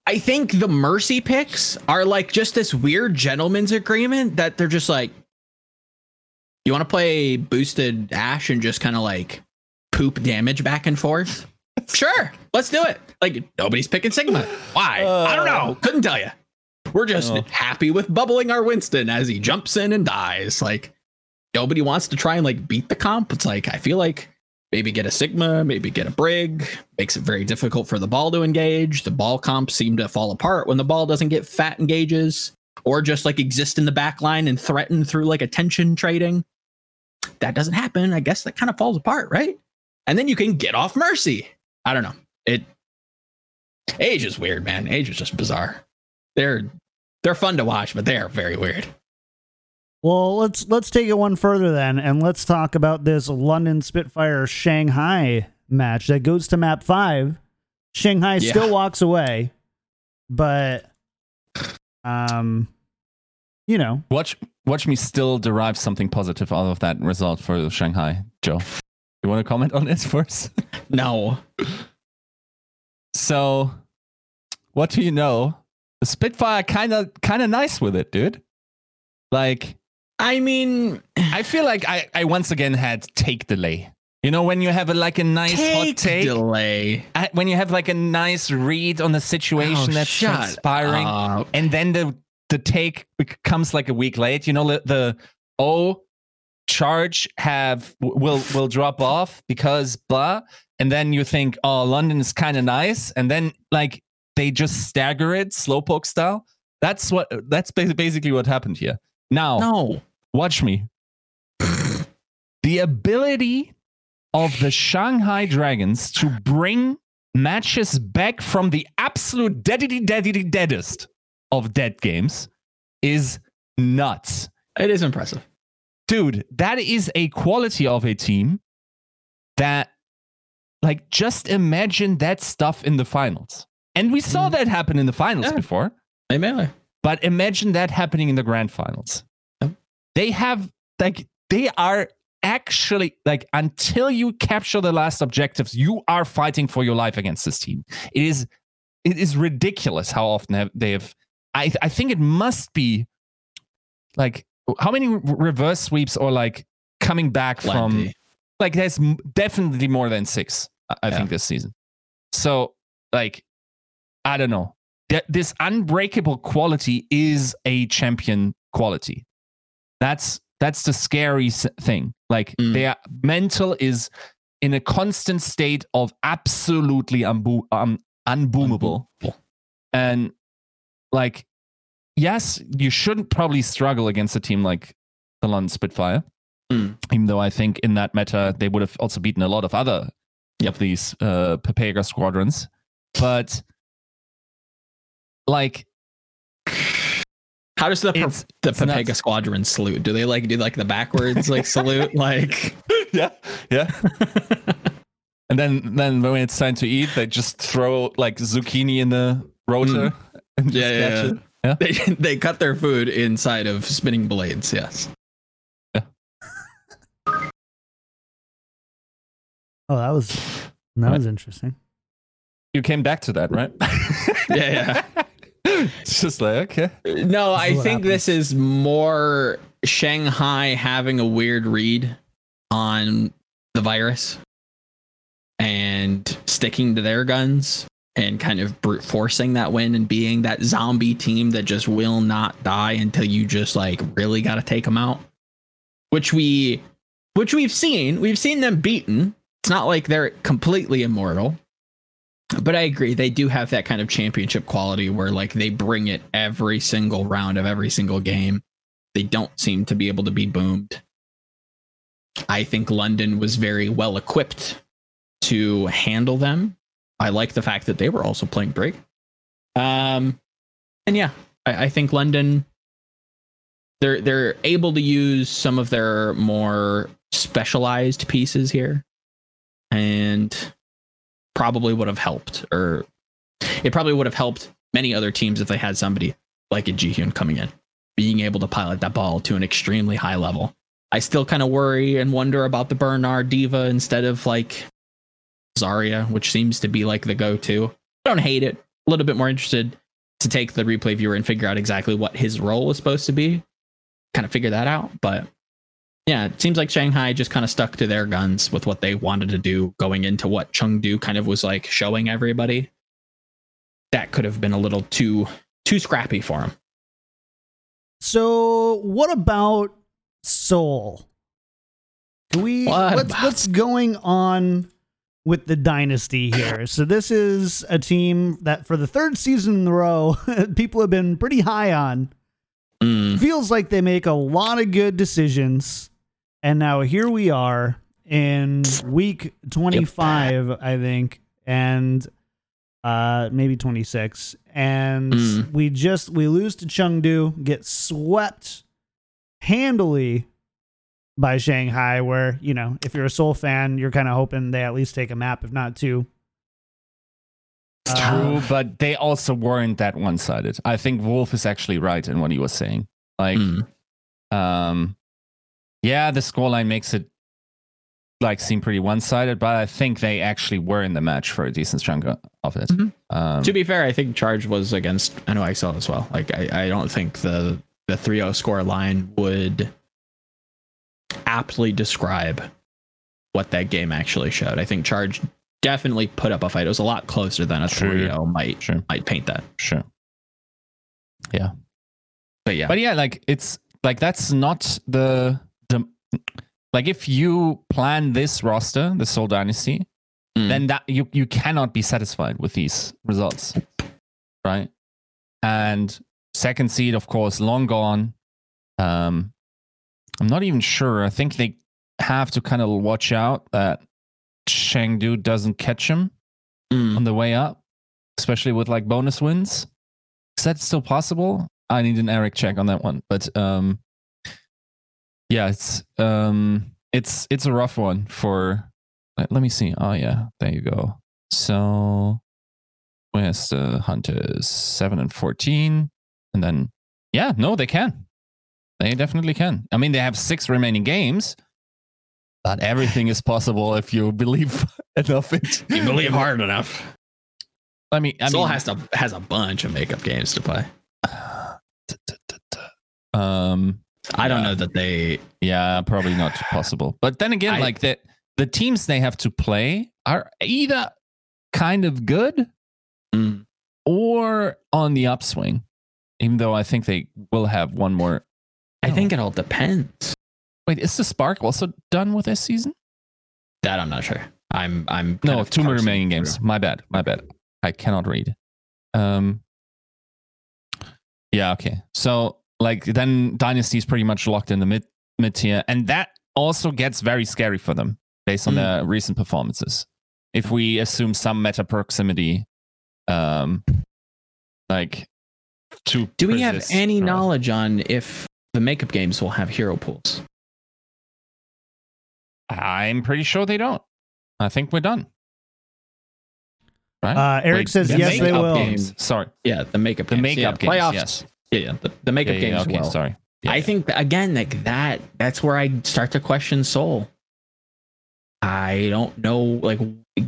I think the mercy picks are like just this weird gentleman's agreement that they're just like, you want to play boosted Ashe and just kind of like poop damage back and forth? sure, let's do it. Like nobody's picking Sigma. Why? I don't know. Uh. Couldn't tell you. We're just Oh. happy with bubbling our Winston as he jumps in and dies. Like nobody wants to try and like beat the comp. It's like I feel like maybe get a Sigma, maybe get a Brig. Makes it very difficult for the ball to engage. The ball comps seem to fall apart when the ball doesn't get fat engages or just like exist in the back line and threaten through like attention trading. That doesn't happen. I guess that kind of falls apart, right? And then you can get off mercy. I don't know. It Age is weird, man. Age is just bizarre. They're they're fun to watch, but they are very weird. Well, let's let's take it one further then, and let's talk about this London Spitfire Shanghai match that goes to map five. Shanghai Yeah. still walks away, but um, you know, Watch watch me still derive something positive out of that result for Shanghai, Joe. You want to comment on this first? No. So, what do you know? The Spitfire kind of kind of nice with it, dude. Like, I mean, I feel like I I once again had take delay. You know, when you have a, like a nice hot take take, delay. I- when you have like a nice read on the situation Oh, that's transpiring, up. and then the the take comes like a week late. You know, the, the oh charge have will will drop off because blah, and then you think oh London is kind of nice, and then like they just stagger it slowpoke style. That's what that's basically what happened here. Now No. watch me. the ability of the Shanghai Dragons to bring matches back from the absolute deadity deadity deadest of dead games is nuts. It is impressive. Dude, that is a quality of a team that like just imagine that stuff in the finals. And we saw Mhm. that happen in the finals Yeah. before. Hey, Melee. But imagine that happening in the grand finals. Yep. They have like they are actually like until you capture the last objectives, you are fighting for your life against this team. It is it is ridiculous how often have, they have. I I think it must be like how many reverse sweeps or like coming back from like there's definitely more than six i, I Yeah. think this season so like i don't know Th- this unbreakable quality is a champion quality that's that's the scary thing like Mm. their mental is in a constant state of absolutely unbo- um, unboomable Unboomable. and like yes, you shouldn't probably struggle against a team like the London Spitfire. Mm. Even though I think in that meta they would have also beaten a lot of other of these uh, Pepega squadrons, but like How does the per- It's- the it's Pepega nuts. squadron salute? Do they like do like the backwards like salute? Like yeah, yeah. and then then when it's time to eat, they just throw like zucchini in the rotor. Mm. And just yeah, yeah, catch yeah. it. Yeah. They they cut their food inside of spinning blades. Yes. Yeah. Oh, that was that was interesting. You came back to that, right? Yeah, yeah. it's just like okay. No, This I is what think this is more Shanghai having a weird read on the virus and sticking to their guns and kind of brute forcing that win and being that zombie team that just will not die until you just like really got to take them out. Which we which we've seen, we've seen them beaten. It's not like they're completely immortal. But I agree, they do have that kind of championship quality where like they bring it every single round of every single game. They don't seem to be able to be boomed. I think London was very well equipped to handle them. I like the fact that they were also playing break. Um, and yeah, I, I think London they're they're able to use some of their more specialized pieces here, and probably would have helped, or it probably would have helped many other teams if they had somebody like a Jihyun coming in, being able to pilot that ball to an extremely high level. I still kind of worry and wonder about the Bernar D.Va instead of like Zarya, which seems to be like the go-to. I don't hate it. A little bit more interested to take the replay viewer and figure out exactly what his role was supposed to be. Kind of figure that out, but yeah, it seems like Shanghai just kind of stuck to their guns with what they wanted to do going into what Chengdu kind of was like showing everybody. That could have been a little too too scrappy for him. So, what about Seoul? Do we What what's about- what's going on with the dynasty here? So this is a team that for the third season in a row, people have been pretty high on. Mm. Feels like they make a lot of good decisions. And now here we are in week 25, I think, and uh maybe 26. And Mm. we just we lose to Chengdu, get swept handily by Shanghai where, you know, if you're a Seoul fan, you're kind of hoping they at least take a map if not two. It's Uh, true, but they also weren't that one sided. I think Wolf is actually right in what he was saying. Like, Mm. um, yeah, the scoreline makes it like seem pretty one sided, but I think they actually were in the match for a decent chunk of it. Mhm. Um, To be fair, I think Charge was against NYXL as well. Like I, I don't think the the 3-0 score line would aptly describe what that game actually showed. I think Charge definitely put up a fight. It was a lot closer than a Sure. 3-0 might sure, might paint that. sure. Yeah. But yeah. But yeah, like it's like that's not the like if you plan this roster, the Seoul Dynasty, Mm. then that you you cannot be satisfied with these results, right? And second seed, of course, long gone. Um, I'm not even sure. I think they have to kind of watch out that Chengdu doesn't catch him Mm. on the way up, especially with like bonus wins. Is that still possible? I need an Eric check on that one, but um, yeah, it's um, it's it's a rough one for. Let, let me see. Oh yeah, there you go. So where's the hunters? Seven and fourteen, and then yeah, no, they can. They definitely can. I mean, they have six remaining games. But everything is possible if you believe enough you believe hard enough. I mean, I Seoul mean, has to has a bunch of makeup games to play. um, I don't know that they yeah, probably not possible. But then again, I- like the the teams they have to play are either kind of good Mm. or on the upswing. Even though I think they will have one more. I think it all depends. Wait, is the Spark also done with this season? That I'm not sure. I'm I'm No, two more remaining through. games. My bad. My bad. I cannot read. Um. Yeah, okay. So like then Dynasty is pretty much locked in the mid mid tier, and that also gets very scary for them based on Mm. their recent performances. If we assume some meta proximity, um, like to Do we have any for- knowledge on if the makeup games will have hero pools? I'm pretty sure they don't. I think we're done. Right? Uh, Eric Wait, says the yes, they makeup will. games. Sorry, Yeah, the makeup the games. makeup yeah, games. playoffs. Yes, Yeah, yeah, the, the makeup Yeah, yeah, games. okay, will. sorry. Yeah, I think again, like that. That's where I start to question Seoul. I don't know. Like,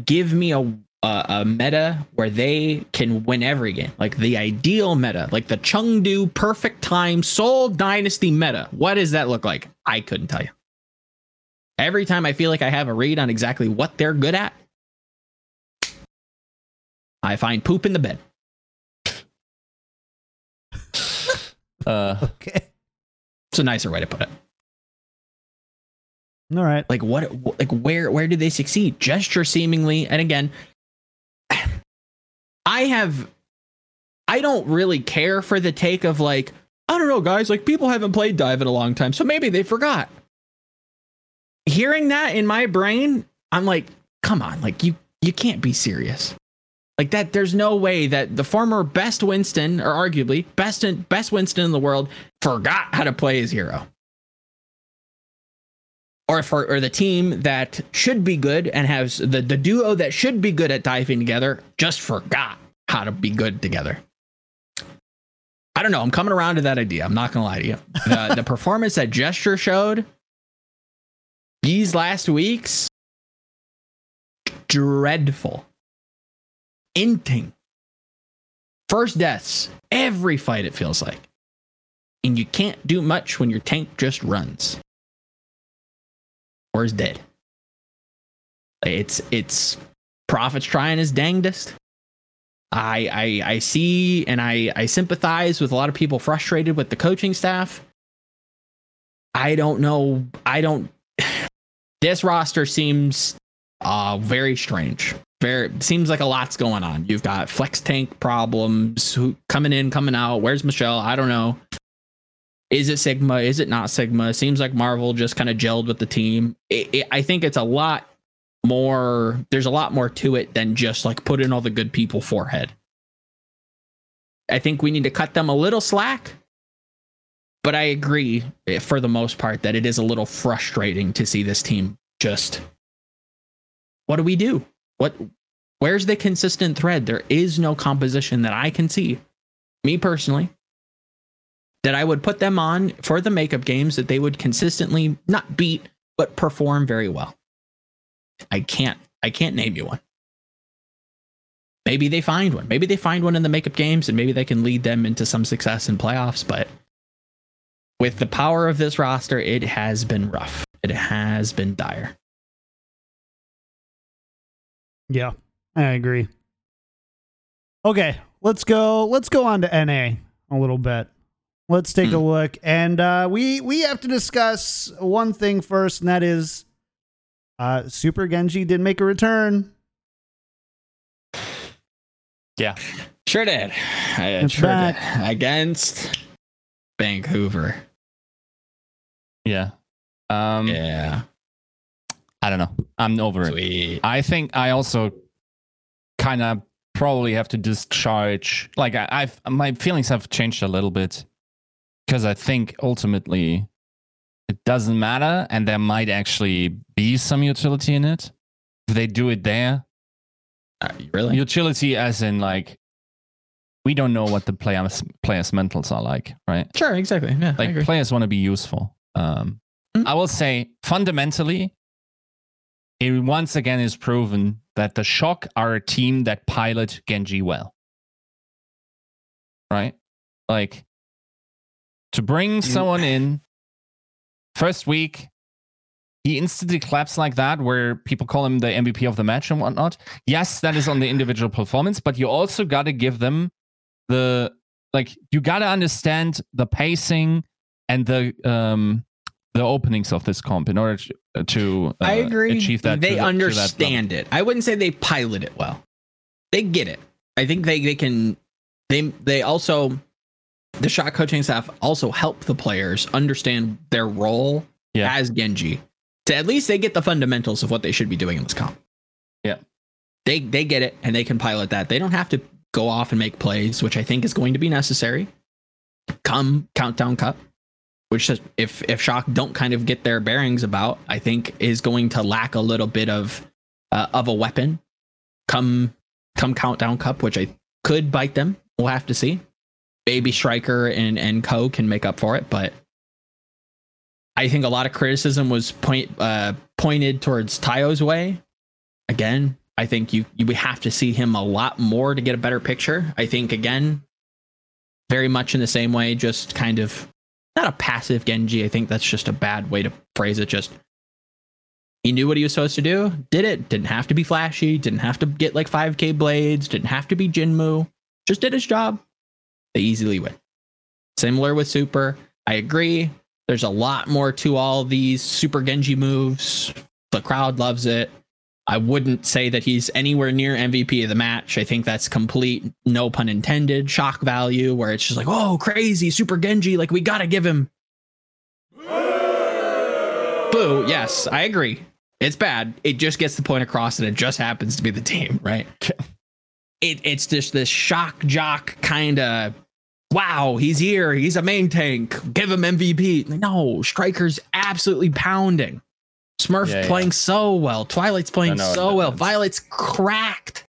give me a, a a meta where they can win every game. Like the ideal meta, like the Chengdu perfect time Seoul Dynasty meta. What does that look like? I couldn't tell you. Every time I feel like I have a read on exactly what they're good at, I find poop in the bed. Uh, Okay. It's a nicer way to put it. All right. like what like where where did they succeed gesture seemingly and again i have i don't really care for the take of like i don't know guys like people haven't played dive in a long time so maybe they forgot hearing that in my brain i'm like come on like you you can't be serious like that there's no way that the former best winston or arguably best best winston in the world forgot how to play his hero or for or the team that should be good and has the, the duo that should be good at diving together just forgot how to be good together. I don't know. I'm coming around to that idea. I'm not gonna lie to you. The, the performance that Gesture showed these last weeks, dreadful. Inting. First deaths every fight. It feels like, and you can't do much when your tank just runs or is dead. It's it's Profit's trying his dangdest. I I I see and I I sympathize with a lot of people frustrated with the coaching staff. I don't know. I don't. This roster seems uh very strange. Very seems like a lot's going on. You've got flex tank problems. Who coming in, coming out? Where's Michelle? I don't know. Is it Sigma? Is it not Sigma? Seems like Marvel just kind of gelled with the team. It, it, I think it's a lot more. There's a lot more to it than just like put in all the good people forehead. I think we need to cut them a little slack. But I agree eh, for the most part that it is a little frustrating to see this team just. What do we do? What? Where's the consistent thread? There is no composition that I can see. Me personally, that I would put them on for the makeup games that they would consistently not beat but perform very well. I can't I can't name you one. Maybe they find one. Maybe they find one in the makeup games and maybe they can lead them into some success in playoffs, but with the power of this roster, it has been rough. It has been dire. Yeah, I agree. Okay, let's go. Let's go on to NA a little bit. Let's take a Hmm. look, and uh, we we have to discuss one thing first, and that is uh, Super Genji did make a return. yeah, Sure did. I It's sure back. did. Against Vancouver. yeah. Um, Yeah. I don't know. I'm over it. I think I also kind of probably have to discharge. Like I, I've my feelings have changed a little bit because I think ultimately it doesn't matter, and there might actually be some utility in it if they do it there. Uh, really? Utility, as in like we don't know what the players players mentals are like, right? Sure, exactly. Yeah. Like players want to be useful. Um, Mhm. I will say fundamentally, it once again is proven that the Shock are a team that pilot Genji well. Right? Like to bring someone in first week, he instantly claps like that, where people call him the MVP of the match and whatnot. Yes, that is on the individual performance, but you also got to give them the like you got to understand the pacing and the um the openings of this comp in order to, to uh, I agree. achieve that. they the- understand it. I wouldn't say they pilot it well. They get it. I think they they can. They they also the Shock coaching staff also help the players understand their role Yeah. as Genji. To at least they get the fundamentals of what they should be doing in this comp. Yeah. They they get it and they can pilot that. They don't have to go off and make plays, which I think is going to be necessary. Come countdown cup, which if if Shock don't kind of get their bearings about, I think is going to lack a little bit of uh, of a weapon. Come come countdown cup, which I could bite them. We'll have to see. Baby Striker and and Co can make up for it, but I think a lot of criticism was point uh, pointed towards Tayo's way. Again, I think you you have to see him a lot more to get a better picture. I think again, very much in the same way, just kind of not a passive Genji. I think that's just a bad way to phrase it. Just he knew what he was supposed to do, did it. Didn't have to be flashy. Didn't have to get like 5k blades. Didn't have to be Jinmu. Just did his job. They easily win. Similar with Super. I agree. There's a lot more to all these Super Genji moves. The crowd loves it. I wouldn't say that he's anywhere near MVP of the match. I think that's complete, no pun intended, shock value where it's just like, oh, crazy, Super Genji. Like, we got to give him. Boo. Yes, I agree. It's bad. It just gets the point across and it just happens to be the team, right? It, it's just this shock jock kind of wow, he's here. He's a main tank. Give him MVP. No, Striker's absolutely pounding. Smurf Yeah, yeah. playing so well. Twilight's playing so well. Viol2t's cracked.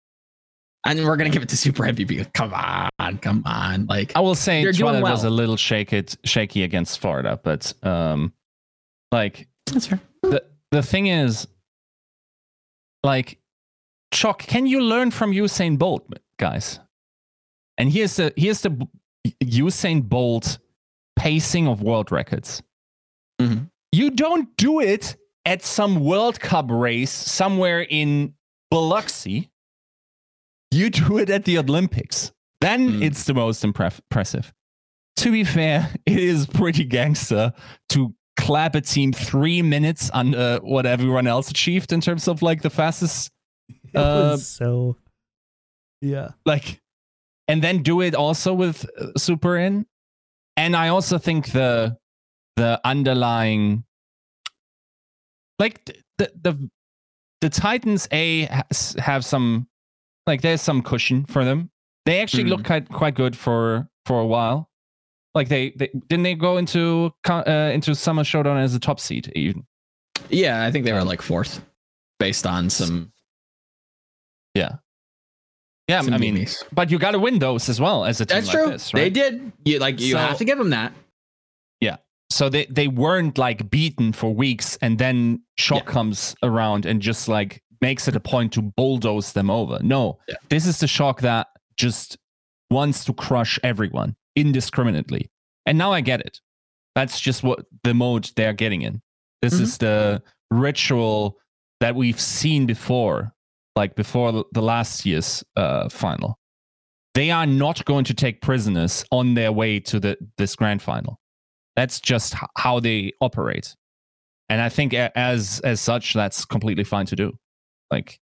And we're gonna give it to Super MVP. Come on, come on. Like I will say Twilight was a little shaky, shaky against Florida, but um, like that's fair. the the thing is, like, Chuck, can you learn from Usain Bolt, guys? And here's the here's the Usain Bolt pacing of world records. Mhm. You don't do it at some World Cup race somewhere in Biloxi. You do it at the Olympics. Then Mm. it's the most impref- impressive. To be fair, it is pretty gangster to clap a team three minutes under what everyone else achieved in terms of like the fastest, It Uh, was so. Yeah. like, and then do it also with uh, super in. And I also think the the underlying, like the the the Titans a have some like there's some cushion for them. They actually Mhm. look quite quite good for for a while. Like they, they didn't they go into uh, into summer showdown as a top seed even. Yeah, I think they were like fourth based on some. Yeah, some I mean, memes. but you got to win those as well as a team that's like true. this, They did. You like you So- have to give them that. So they they weren't like beaten for weeks and then shock Yeah. comes around and just like makes it a point to bulldoze them over no Yeah. this is the shock that just wants to crush everyone indiscriminately and now i get it that's just what the mode they're getting in this Mhm. is the ritual that we've seen before like before the- the last year's uh, final they are not going to take prisoners on their way to the this grand final that's just h- how they operate and i think a- as as such that's completely fine to do like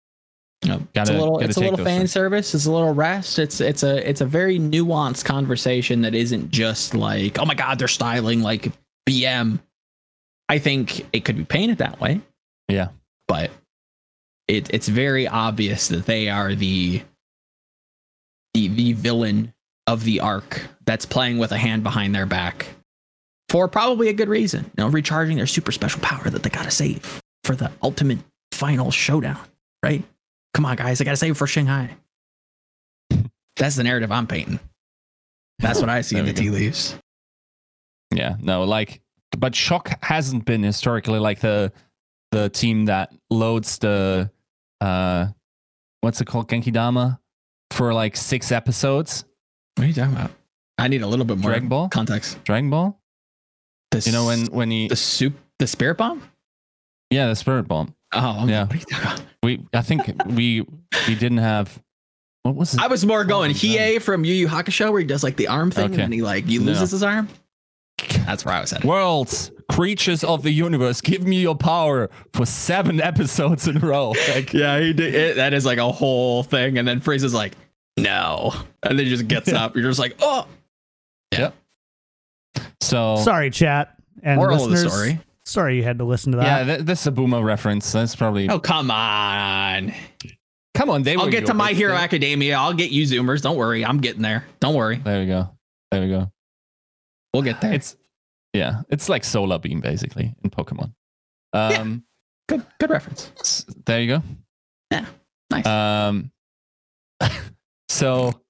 No, it's Gotta- a little, it's a little fan things. service. It's a little rest. It's it's a it's a very nuanced conversation that isn't just like, oh my god, they're styling like BM. I think it could be painted that way. Yeah. but it it's very obvious that they are the the the villain of the arc that's playing with a hand behind their back for probably a good reason. You know, recharging their super special power that they gotta save for the ultimate final showdown right? Come on, guys, I gotta save for Shanghai. That's the narrative I'm painting. That's what I see in the tea leaves. yeah no like but shock hasn't been historically like the the team that loads the uh what's it called genki dama for like six episodes What are you talking about? I need a little bit more Dragon Ball? context. dragon ball This, you know when when he the soup, the spirit bomb. yeah the spirit bomb Oh, I'm- Yeah. what are you talking about? we i think we we didn't have what was it I was more going Oh, Hiei from Yu Yu Hakusho, where he does like the arm thing, Okay. and then he like he No. loses his arm. That's where I was at. worlds creatures of the universe give me your power for seven episodes in a row like Yeah, he did. It, that is like a whole thing, and then Frieza's like, "No," and then he just gets up. You're just like, "Oh, Yeah. So Sorry, chat and Moral of the listeners. story. Sorry you had to listen to yeah, that. th- this is a boomer reference. That's probably. Oh come on! Come on, they I'll were get to My Hero thing. Academia. I'll get you Zoomers. Don't worry, I'm getting there. Don't worry, There we go. There we go. we'll get there. It's yeah, it's like Solar Beam basically in Pokemon. Um, good, good reference. there you go. Yeah, nice. Um, so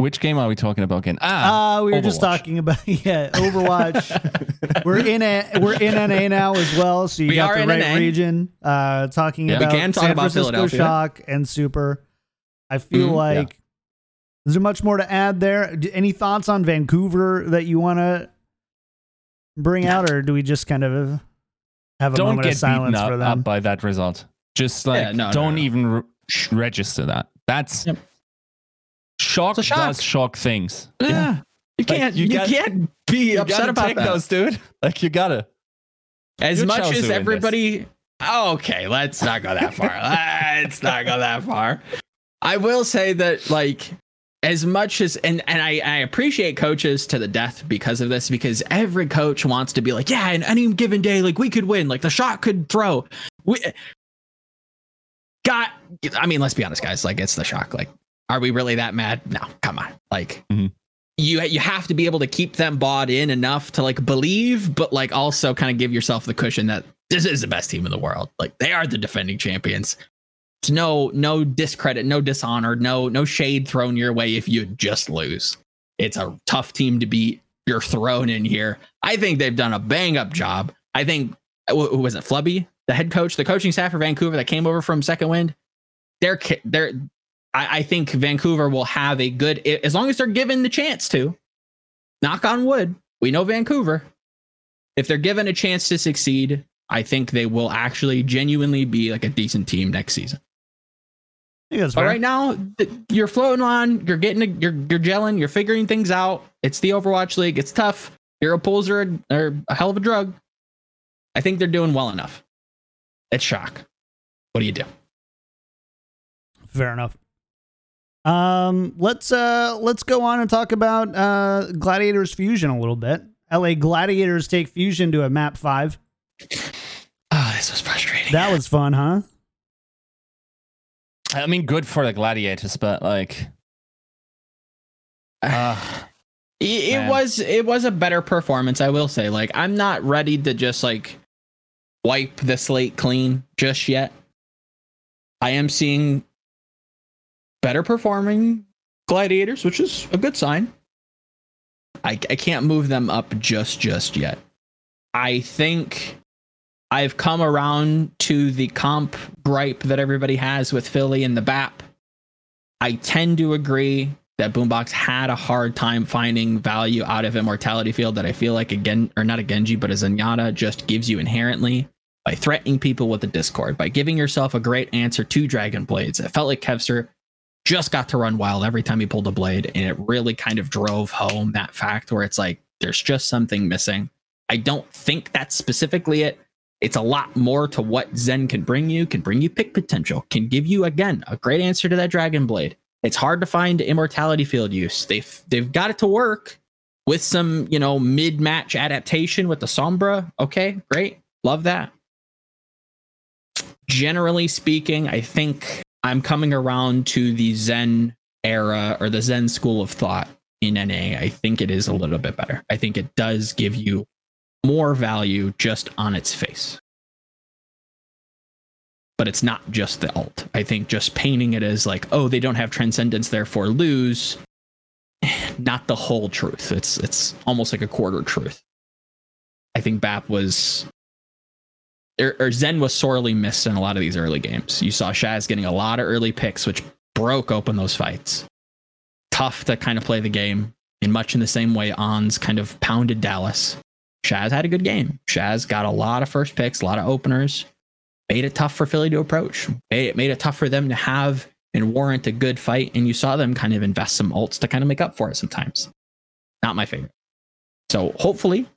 which game are we talking about again? Ah, Uh, we were just talking about yeah, Overwatch. we're in a we're in NA now as well, so you We got are the in right NA. region. Uh, talking Yeah. We about can talk San about Francisco Philadelphia. Shock and Super. I feel yeah. like is there much more to add there? Any thoughts on Vancouver that you want to bring out, or do we just kind of have a don't moment get of silence beaten for up, them? up by that result. Just like Yeah, no, no, don't no. even re- register that. That's Yep. Shock, It's shock. does shock things. Yeah, you can't. you you, got- can't be You upset about take that. those, dude. Like you gotta. As much as this. everybody. Okay, let's not go that far. let's not go that far. I will say that, like, as much as and and I, I appreciate coaches to the death because of this because every coach wants to be like, yeah, in any given day, like we could win, like the Shock could throw. We got. I mean, let's be honest, guys. Like, it's the shock. Like, are we really that mad? No, come on. Like, Mhm. you you have to be able to keep them bought in enough to like believe, but like also kind of give yourself the cushion that this is the best team in the world. Like they are the defending champions. It's no no discredit, no dishonor, no no shade thrown your way if you just lose. It's a tough team to beat. You're thrown in here. I think they've done a bang up job. I think who who was it? Flubby, the head coach, the coaching staff for Vancouver that came over from Second Wind. They're they're I, I think Vancouver will have a good as long as they're given the chance to. Knock on wood. We know Vancouver. If they're given a chance to succeed, I think they will actually genuinely be like a decent team next season. I think that's But fair. right now, you're floating on. You're getting. A, you're you're gelling. You're figuring things out. It's the Overwatch League. It's tough. Hero pulls are a, are a hell of a drug. I think they're doing well enough. It's shock. What do you do? Fair enough. Um, let's uh let's go on and talk about uh Gladiators Fusion a little bit. LA Gladiators take Fusion to a map five. Oh, this was frustrating. That was fun, huh? I mean, good for the gladiators, but like, uh, It, it was it was a better performance, I will say. Like I'm not ready to just like wipe the slate clean just yet. I am seeing better performing gladiators, which is a good sign. I I can't move them up just just yet. I think I've come around to the comp gripe that everybody has with Philly and the BAP. I tend to agree that Boombox had a hard time finding value out of Immortality Field that I feel like again or not a Genji but a Zenyatta just gives you inherently by threatening people with the Discord, by giving yourself a great answer to Dragon Blades. It felt like Kevster just got to run wild every time he pulled a blade, and it really kind of drove home that fact where it's like there's just something missing. I don't think that's specifically it. It's a lot more to what Zen can bring you, can bring you pick potential, can give you again a great answer to that Dragon Blade. It's hard to find immortality field use. They've they've got it to work with some, you know, mid-match adaptation with the Sombra. Okay, great. Love that. Generally speaking, I think I'm coming around to the Zen era or the Zen school of thought in NA. I think it is a little bit better. I think it does give you more value just on its face. But it's not just the alt. I think just painting it as like, oh, they don't have transcendence, therefore lose. Not the whole truth. It's it's almost like a quarter truth. I think BAP was or, or Zen was sorely missed in a lot of these early games. You saw Shaz getting a lot of early picks, which broke open those fights. Tough to kind of play the game in much in the same way Ons kind of pounded Dallas. Shaz had a good game. Shaz got a lot of first picks, a lot of openers, made it tough for Philly to approach. Made it made it tough for them to have and warrant a good fight. And you saw them kind of invest some ults to kind of make up for it sometimes. Not my favorite. So hopefully,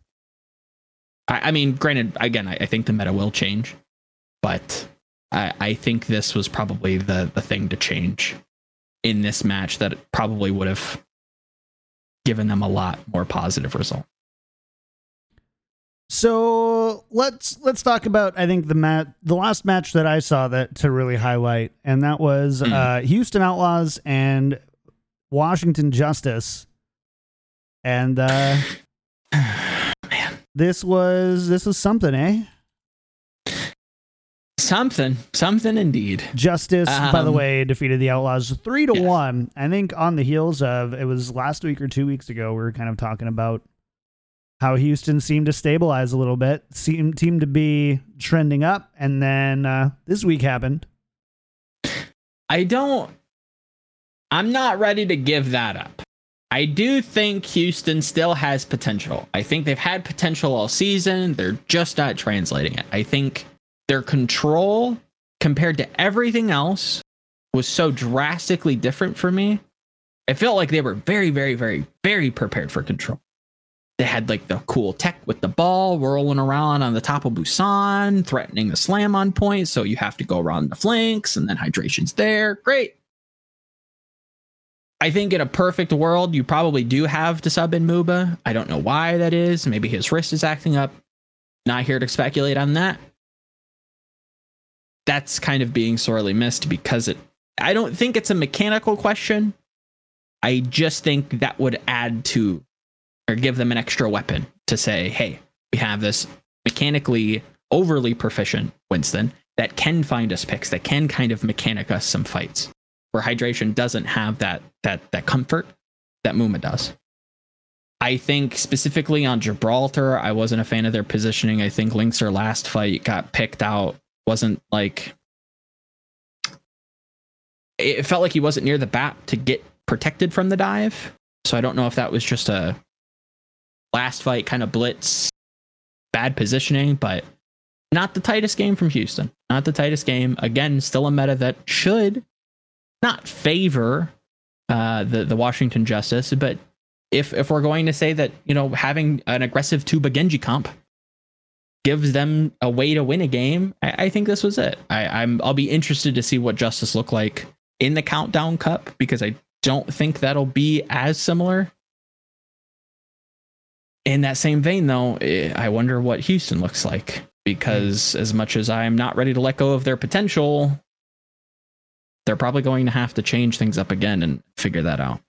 I, I mean, granted, again, I, I think the meta will change, but I, I think this was probably the the thing to change in this match that probably would have given them a lot more positive result. So let's let's talk about I think the mat the last match that I saw that to really highlight, and that was Mm. uh, Houston Outlaws and Washington Justice, and uh, this was this was something, eh? something, something indeed. Justice, by the Um, way, defeated the Outlaws three to yes. one. I think on the heels of it was last week or two weeks ago. We were kind of talking about how Houston seemed to stabilize a little bit, seemed seemed to be trending up, and then uh, this week happened. I don't. I'm not ready to give that up. I do think Houston still has potential. I think they've had potential all season. They're just not translating it. I think their control compared to everything else was so drastically different for me. I felt like they were very, very, very, very prepared for control. They had like the cool tech with the ball rolling around on the top of Busan, threatening the slam on point. So you have to go around the flanks and then hydration's there. Great. I think in a perfect world, you probably do have to sub in Muma. I don't know why that is. Maybe his wrist is acting up. Not here to speculate on that. That's kind of being sorely missed because it. I don't think it's a mechanical question. I just think that would add to or give them an extra weapon to say, hey, we have this mechanically overly proficient Winston that can find us picks, that can kind of mechanic us some fights. Where hydration doesn't have that that that comfort that Muma does. I think specifically on Gibraltar, I wasn't a fan of their positioning. I think Link's last fight got picked out. Wasn't like it felt like he wasn't near the bat to get protected from the dive. So I don't know if that was just a last fight kind of blitz, bad positioning, but not the tightest game from Houston. Not the tightest game. Again, still a meta that should not favor uh, the the Washington Justice, but if if we're going to say that you know having an aggressive Tuba Genji comp gives them a way to win a game, I, I think this was it. I, I'm I'll be interested to see what Justice look like in the Countdown Cup because I don't think that'll be as similar. In that same vein, though, eh, I wonder what Houston looks like because as much as I'm not ready to let go of their potential, they're probably going to have to change things up again and figure that out.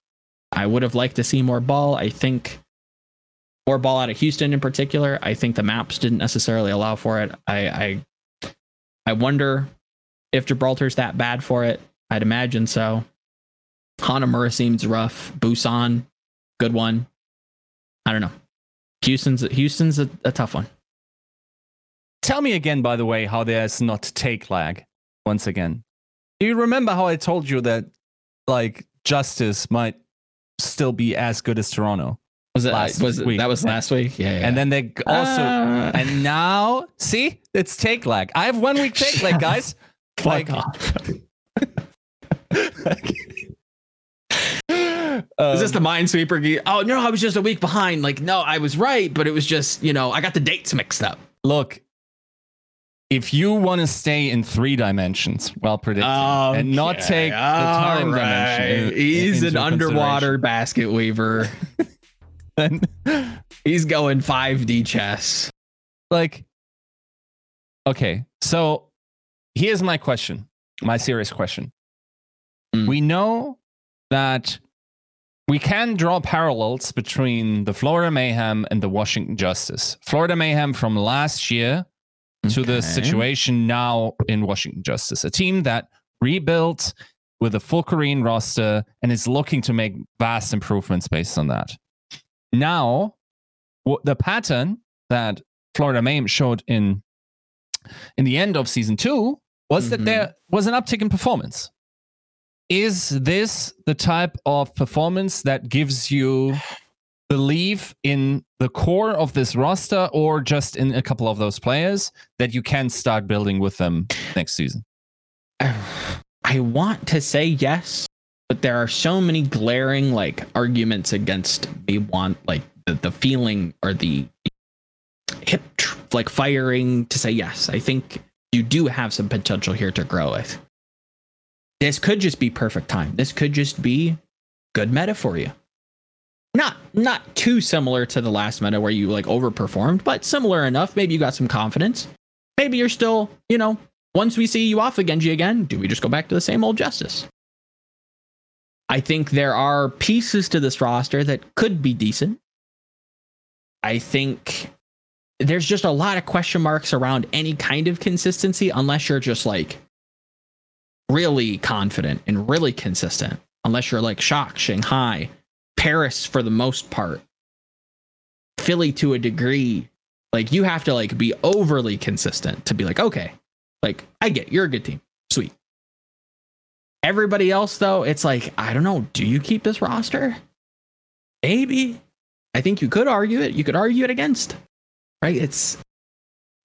I would have liked to see more ball. I think more ball out of Houston in particular. I think the maps didn't necessarily allow for it. I I, I wonder if Gibraltar's that bad for it. I'd imagine so. Hanamura seems rough. Busan, good one. I don't know. Houston's Houston's a, a tough one. Tell me again, by the way, how there's not take lag once again. Do you remember how I told you that like Justice might still be as good as Toronto? Was it Last was it, week. that was last week? Yeah. yeah. And then they also Ah. and now see it's take lag. I have one week take lag, guys. fuck like- off. Um, Is this the minesweeper? Oh no, I was just a week behind. Like no, I was right, but it was just you know I got the dates mixed up. look? If you want to stay in three dimensions, well predicted, and not take the time dimension, in- He's an underwater basket weaver. consideration, He's going 5D chess. like okay so here's my question my serious question Mm. we know that we can draw parallels between the florida mayhem and the washington justice florida mayhem from last year to the situation now in washington justice a team that rebuilt with a full korean roster and is looking to make vast improvements based on that now the pattern that Florida Mayhem showed in in the end of season two was Mhm. that there was an uptick in performance. Is this the type of performance that gives you belief in the core of this roster or just in a couple of those players that you can start building with them next season? I want to say yes, but there are so many glaring like arguments against me want like the, the feeling or the hip like firing to say yes. I think you do have some potential here to grow it. This could just be perfect time. This could just be good meta for you. Not not too similar to the last meta where you like overperformed, but similar enough. Maybe you got some confidence. Maybe you're still, you know, once we see you off the Genji again, do we just go back to the same old Justice? I think there are pieces to this roster that could be decent. I think there's just a lot of question marks around any kind of consistency unless you're just like really confident and really consistent. Unless you're like Shock, Shanghai, Paris for the most part, Philly to a degree. Like you have to like be overly consistent to be like, okay, like I get you're a good team. Sweet. Everybody else though, it's like, I don't know, do you keep this roster? Maybe. I think you could argue it. You could argue it against. Right? It's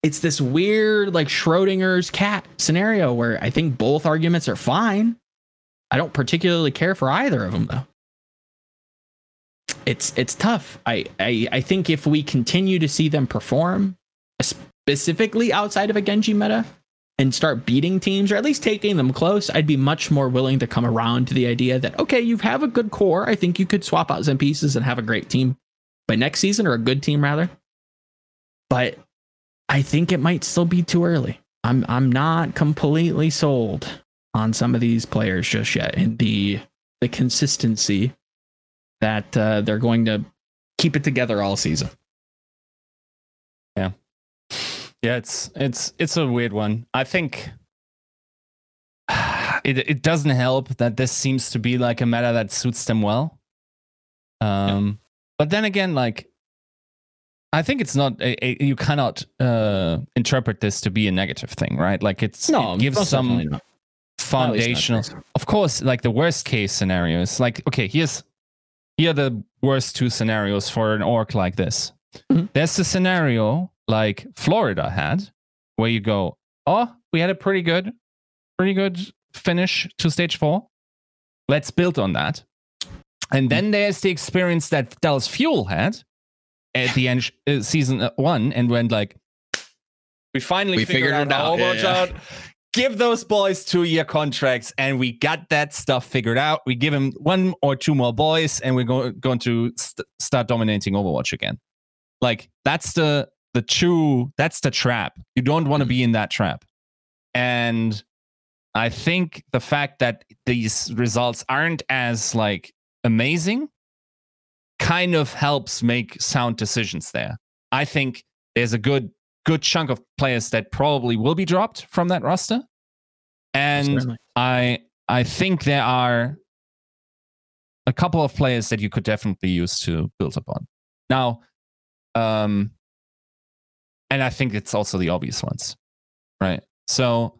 it's this weird like Schrodinger's cat scenario where I think both arguments are fine. I don't particularly care for either of them though. It's it's tough. I I, I think if we continue to see them perform, specifically outside of a Genji meta, and start beating teams or at least taking them close, I'd be much more willing to come around to the idea that okay, you have a good core. I think you could swap out some pieces and have a great team by next season or a good team rather. But I think it might still be too early. I'm I'm not completely sold on some of these players just yet and the the consistency that uh, they're going to keep it together all season. Yeah. Yeah, it's it's it's a weird one. I think it it doesn't help that this seems to be like a meta that suits them well. Um yeah. but then again like I think it's not a, a, you cannot uh, interpret this to be a negative thing, right? Like it's no, it gives some foundational. Of course, like the worst case scenario is like okay, here's here are the worst two scenarios for an orc like this. Mm-hmm. There's the scenario like Florida had, where you go, oh, we had a pretty good, pretty good finish to stage four. Let's build on that. And then there's the experience that Dallas Fuel had, at the end uh, season uh, one and went like, we finally we figured, figured out Overwatch yeah, out. Give those boys two year contracts, and we got that stuff figured out. We give them one or two more boys, and we're go- going to st- start dominating Overwatch again. Like that's the the true that's the trap. You don't want to be in that trap, and I think the fact that these results aren't as like amazing kind of helps make sound decisions there. I think there's a good good chunk of players that probably will be dropped from that roster. And Certainly. I I think there are a couple of players that you could definitely use to build upon. Now, um and I think it's also the obvious ones. Right? So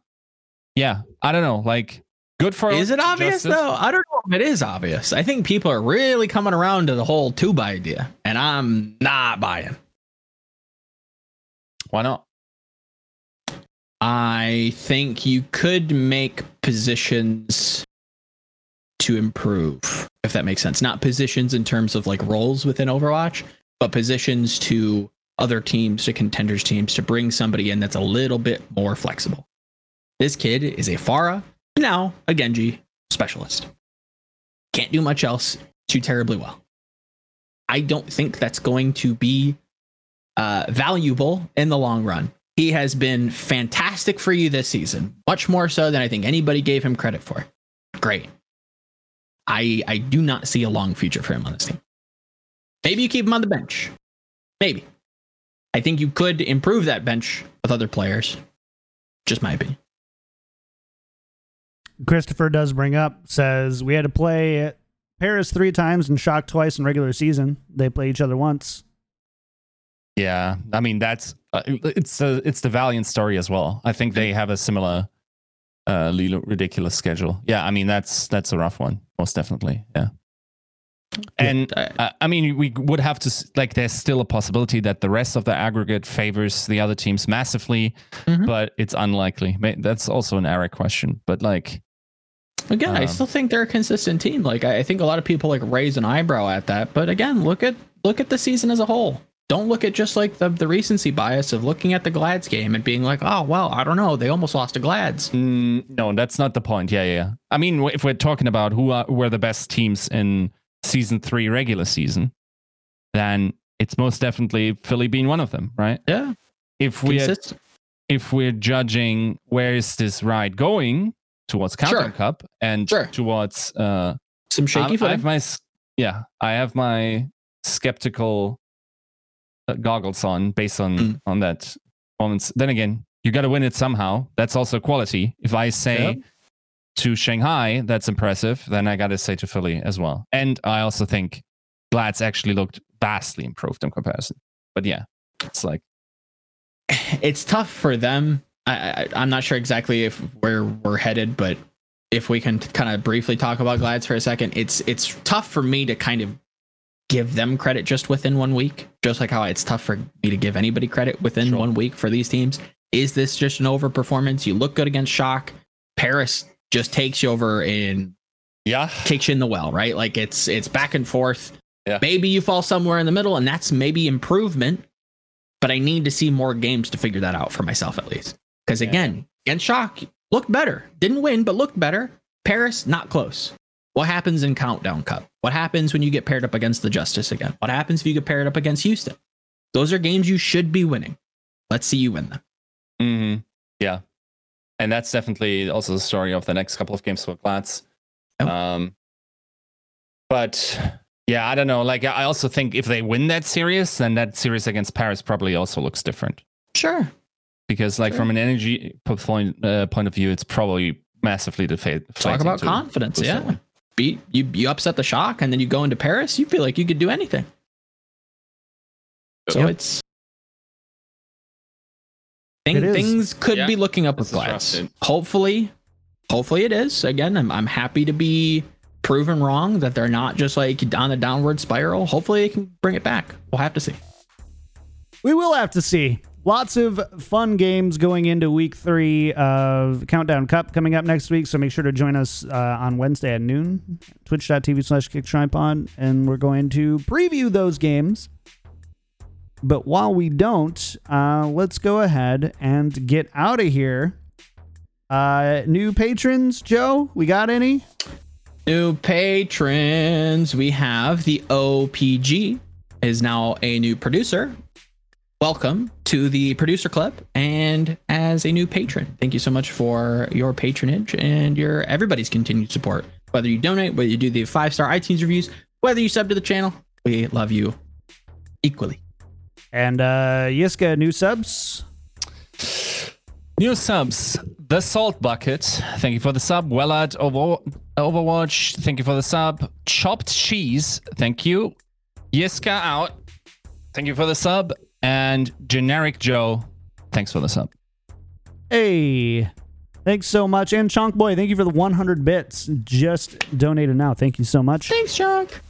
yeah, I don't know, like Good for Is it obvious justice. though? I don't know if it is obvious. I think people are really coming around to the whole tube idea, and I'm not buying. Why not? I think you could make positions to improve, if that makes sense. Not positions in terms of like roles within Overwatch, but positions to other teams, to contenders teams, to bring somebody in that's a little bit more flexible. This kid is a Pharah now a Genji specialist. Can't do much else too terribly well. I don't think that's going to be uh, valuable in the long run. He has been fantastic for you this season, much more so than I think anybody gave him credit for. Great. I I do not see a long future for him on this team. Maybe you keep him on the bench. Maybe. I think you could improve that bench with other players. Just my opinion. Christopher does bring up says we had to play Paris three times and Shock twice in regular season. They play each other once. Yeah, I mean that's uh, it's a, it's the Valiant story as well. I think they have a similar uh ridiculous schedule. Yeah, I mean that's that's a rough one, most definitely. Yeah. And uh, I mean, we would have to like. There's still a possibility that the rest of the aggregate favors the other teams massively, mm-hmm. but it's unlikely. That's also an error question. But like, Again, um, I still think they're a consistent team. Like I think a lot of people like raise an eyebrow at that, but again, look at look at the season as a whole. Don't look at just like the, the recency bias of looking at the Glads game and being like, oh well, I don't know, they almost lost to Glads. Mm, no, that's not the point. Yeah, yeah. I mean, if we're talking about who are who are the best teams in season three regular season, then it's most definitely Philly being one of them, right? Yeah. If we Consistent. if we're judging where is this ride going towards Countdown Sure. Cup and Sure. towards uh Some shaky I'm- I have my yeah, I have my skeptical goggles on based on Mm. on that performance. Then again, you got to win it somehow. That's also quality. If I say Yep. to Shanghai, that's impressive, then I got to say to Philly as well. And I also think Glad's actually looked vastly improved in comparison. But yeah, it's like it's tough for them. I, I, I'm not sure exactly if where we're headed, but if we can kind of briefly talk about Glads for a second, it's it's tough for me to kind of give them credit just within one week, just like how it's tough for me to give anybody credit within Sure. one week for these teams. Is this just an overperformance? You look good against Shock. Paris just takes you over and yeah, takes you in the well, right? Like it's it's back and forth. Yeah. Maybe you fall somewhere in the middle, and that's maybe improvement. But I need to see more games to figure that out for myself at least. Because Yeah. again, against Shock, looked better. Didn't win, but looked better. Paris, not close. What happens in Countdown Cup? What happens when you get paired up against the Justice again? What happens if you get paired up against Houston? Those are games you should be winning. Let's see you win them. hmm Yeah. And that's definitely also the story of the next couple of games for Glads. Yep. Um, but yeah, I don't know. Like, I also think if they win that series, then that series against Paris probably also looks different. Sure. Because, like, Sure. from an energy point, uh, point of view, it's probably massively defa- Talk about confidence. Yeah. one. Beat you you upset the shock and then you go into Paris, you feel like you could do anything. So Yep. it's thing, It is. things could Yeah. be looking up This with is glass. Hopefully, hopefully it is. Again, I'm I'm happy to be proven wrong that they're not just like on a downward spiral. Hopefully they can bring it back. We'll have to see. We will have to see. Lots of fun games going into week three of Countdown Cup coming up next week. So make sure to join us uh, on Wednesday at noon, twitch.tv slash kick tripod. And we're going to preview those games. But while we don't, uh, let's go ahead and get out of here. Uh, new patrons, Joe, we got any? New patrons. We have the OPG is now a new producer. Welcome to the producer club and as a new patron. Thank you so much for your patronage and your everybody's continued support. Whether you donate, whether you do the five star iTunes reviews, whether you sub to the channel, we love you equally. And uh, Yiska, new subs. New subs. The Salt Bucket. Thank you for the sub. Wellard Over- Overwatch. Thank you for the sub. Chopped Cheese. Thank you. Yiska out. Thank you for the sub. And Generic Joe. Thanks for the sub. Hey, thanks so much. And Chonk Boy, thank you for the 100 bits. Just donated now. Thank you so much. Thanks, Chuck.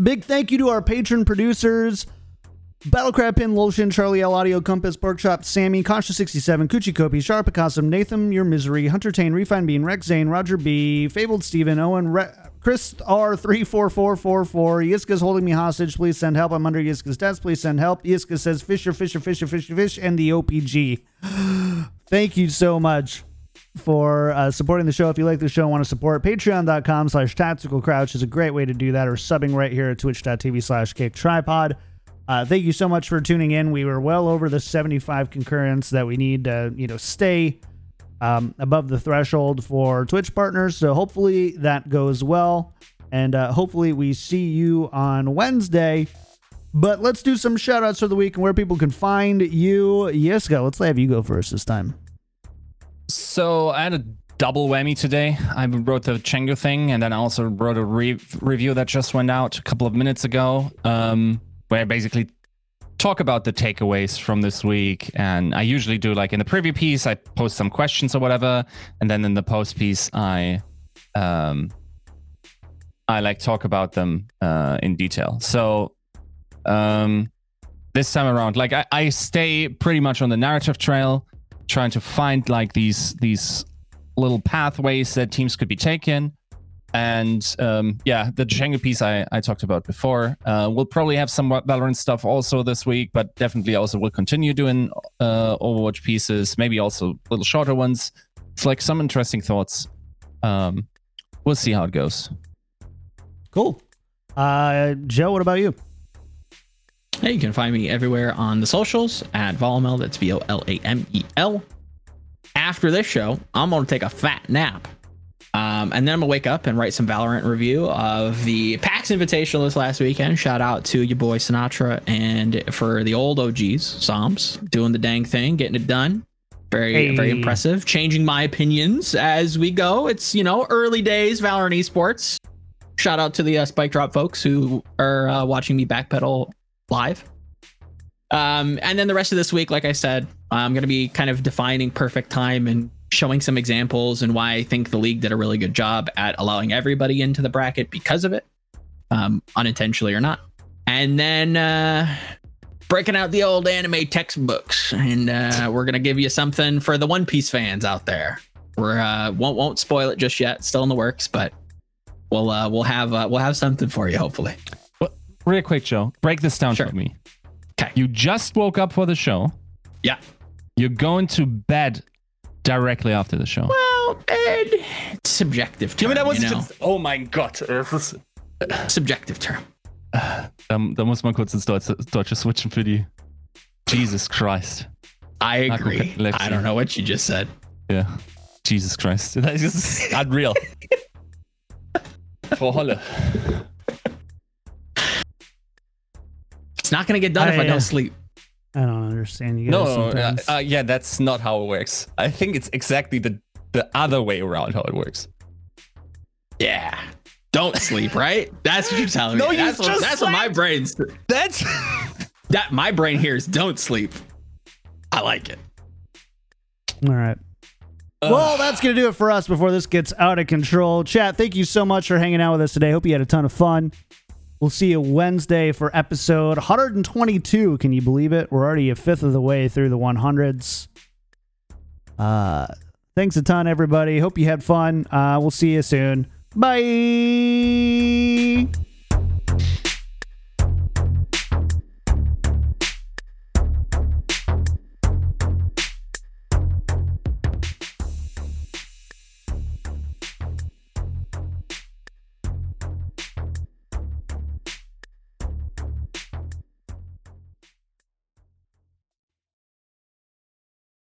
Big thank you to our patron producers. Battlecrab Pin, Lolshin, Charlie L, Audio Compass, Porkchop, Sammy, Kasha67, Coochie Kopi, Sharp Akasum, Nathan, Your Misery, Hunter Tane, Refine Bean, Rex Zane, Roger B, Fabled Steven, Owen, Re- Chris R34444, Yiska's holding me hostage. Please send help. I'm under Yiska's desk. Please send help. Yiska says Fisher, Fisher, Fisher, Fisher, Fish, and the OPG. Thank you so much for uh, supporting the show. If you like the show and want to support, patreon.com slash tactical crouch is a great way to do that, or subbing right here at twitch.tv slash kick tripod. Uh, thank you so much for tuning in. We were well over the 75 concurrents that we need to, you know, stay um, above the threshold for Twitch partners. So hopefully that goes well. And uh, hopefully we see you on Wednesday. But let's do some shout outs for the week and where people can find you. Yiska, let's have you go first this time. So I had a double whammy today. I wrote the Chengu thing, and then I also wrote a re- review that just went out a couple of minutes ago, um, where I basically talk about the takeaways from this week. And I usually do like in the preview piece, I post some questions or whatever, and then in the post piece, I um, I like talk about them uh, in detail. So um, this time around, like I, I stay pretty much on the narrative trail trying to find like these these little pathways that teams could be taken and um, yeah the Django piece I, I talked about before uh, we'll probably have some valorant stuff also this week but definitely also will continue doing uh, overwatch pieces maybe also little shorter ones it's like some interesting thoughts um, we'll see how it goes Cool. Uh, Joe, what about you? Hey, you can find me everywhere on the socials at Volamel. That's V O L A M E L. After this show, I'm going to take a fat nap. Um, and then I'm going to wake up and write some Valorant review of the PAX Invitational this last weekend. Shout out to your boy Sinatraa and for the old OGs, ShahZaM, doing the dang thing, getting it done. Very, Hey. very impressive. Changing my opinions as we go. It's, you know, early days Valorant esports. Shout out to the uh, Spike Drop folks who are uh, watching me backpedal live. Um, and then the rest of this week, like I said, I'm going to be kind of defining perfect time and showing some examples and why I think the league did a really good job at allowing everybody into the bracket because of it, um, unintentionally or not. And then uh, breaking out the old anime textbooks, and uh, we're going to give you something for the One Piece fans out there. We're uh, won't won't spoil it just yet, still in the works, but we'll uh, we'll have uh, we'll have something for you hopefully. Real quick, Joe, break this down Sure. for me. 'Kay. You just woke up for the show. Yeah. You're going to bed directly after the show. Well, Ed, it's subjective. Term, you know? Oh mein Gott. Subjective term. da, da muss man kurz ins Deutsche, Deutsche switchen für die. Jesus Christ. I agree. I don't know what you just said. Yeah. Jesus Christ. That is just unreal. Frau Holle. It's not gonna get done if I, I don't uh, sleep. I don't understand you guys. No, uh, sometimes. uh, yeah, that's not how it works. I think it's exactly the, the other way around how it works. Yeah. Don't sleep, right? That's what you're telling me. No, you that's what, just that's what my brain's That's. that my brain hears don't sleep. I like it. All right. Well, that's going to do it for us before this gets out of control. Chat, thank you so much for hanging out with us today. Hope you had a ton of fun. We'll see you Wednesday for episode 122. Can you believe it? We're already a fifth of the way through the 100s. Uh, thanks a ton, everybody. Hope you had fun. Uh, we'll see you soon. Bye.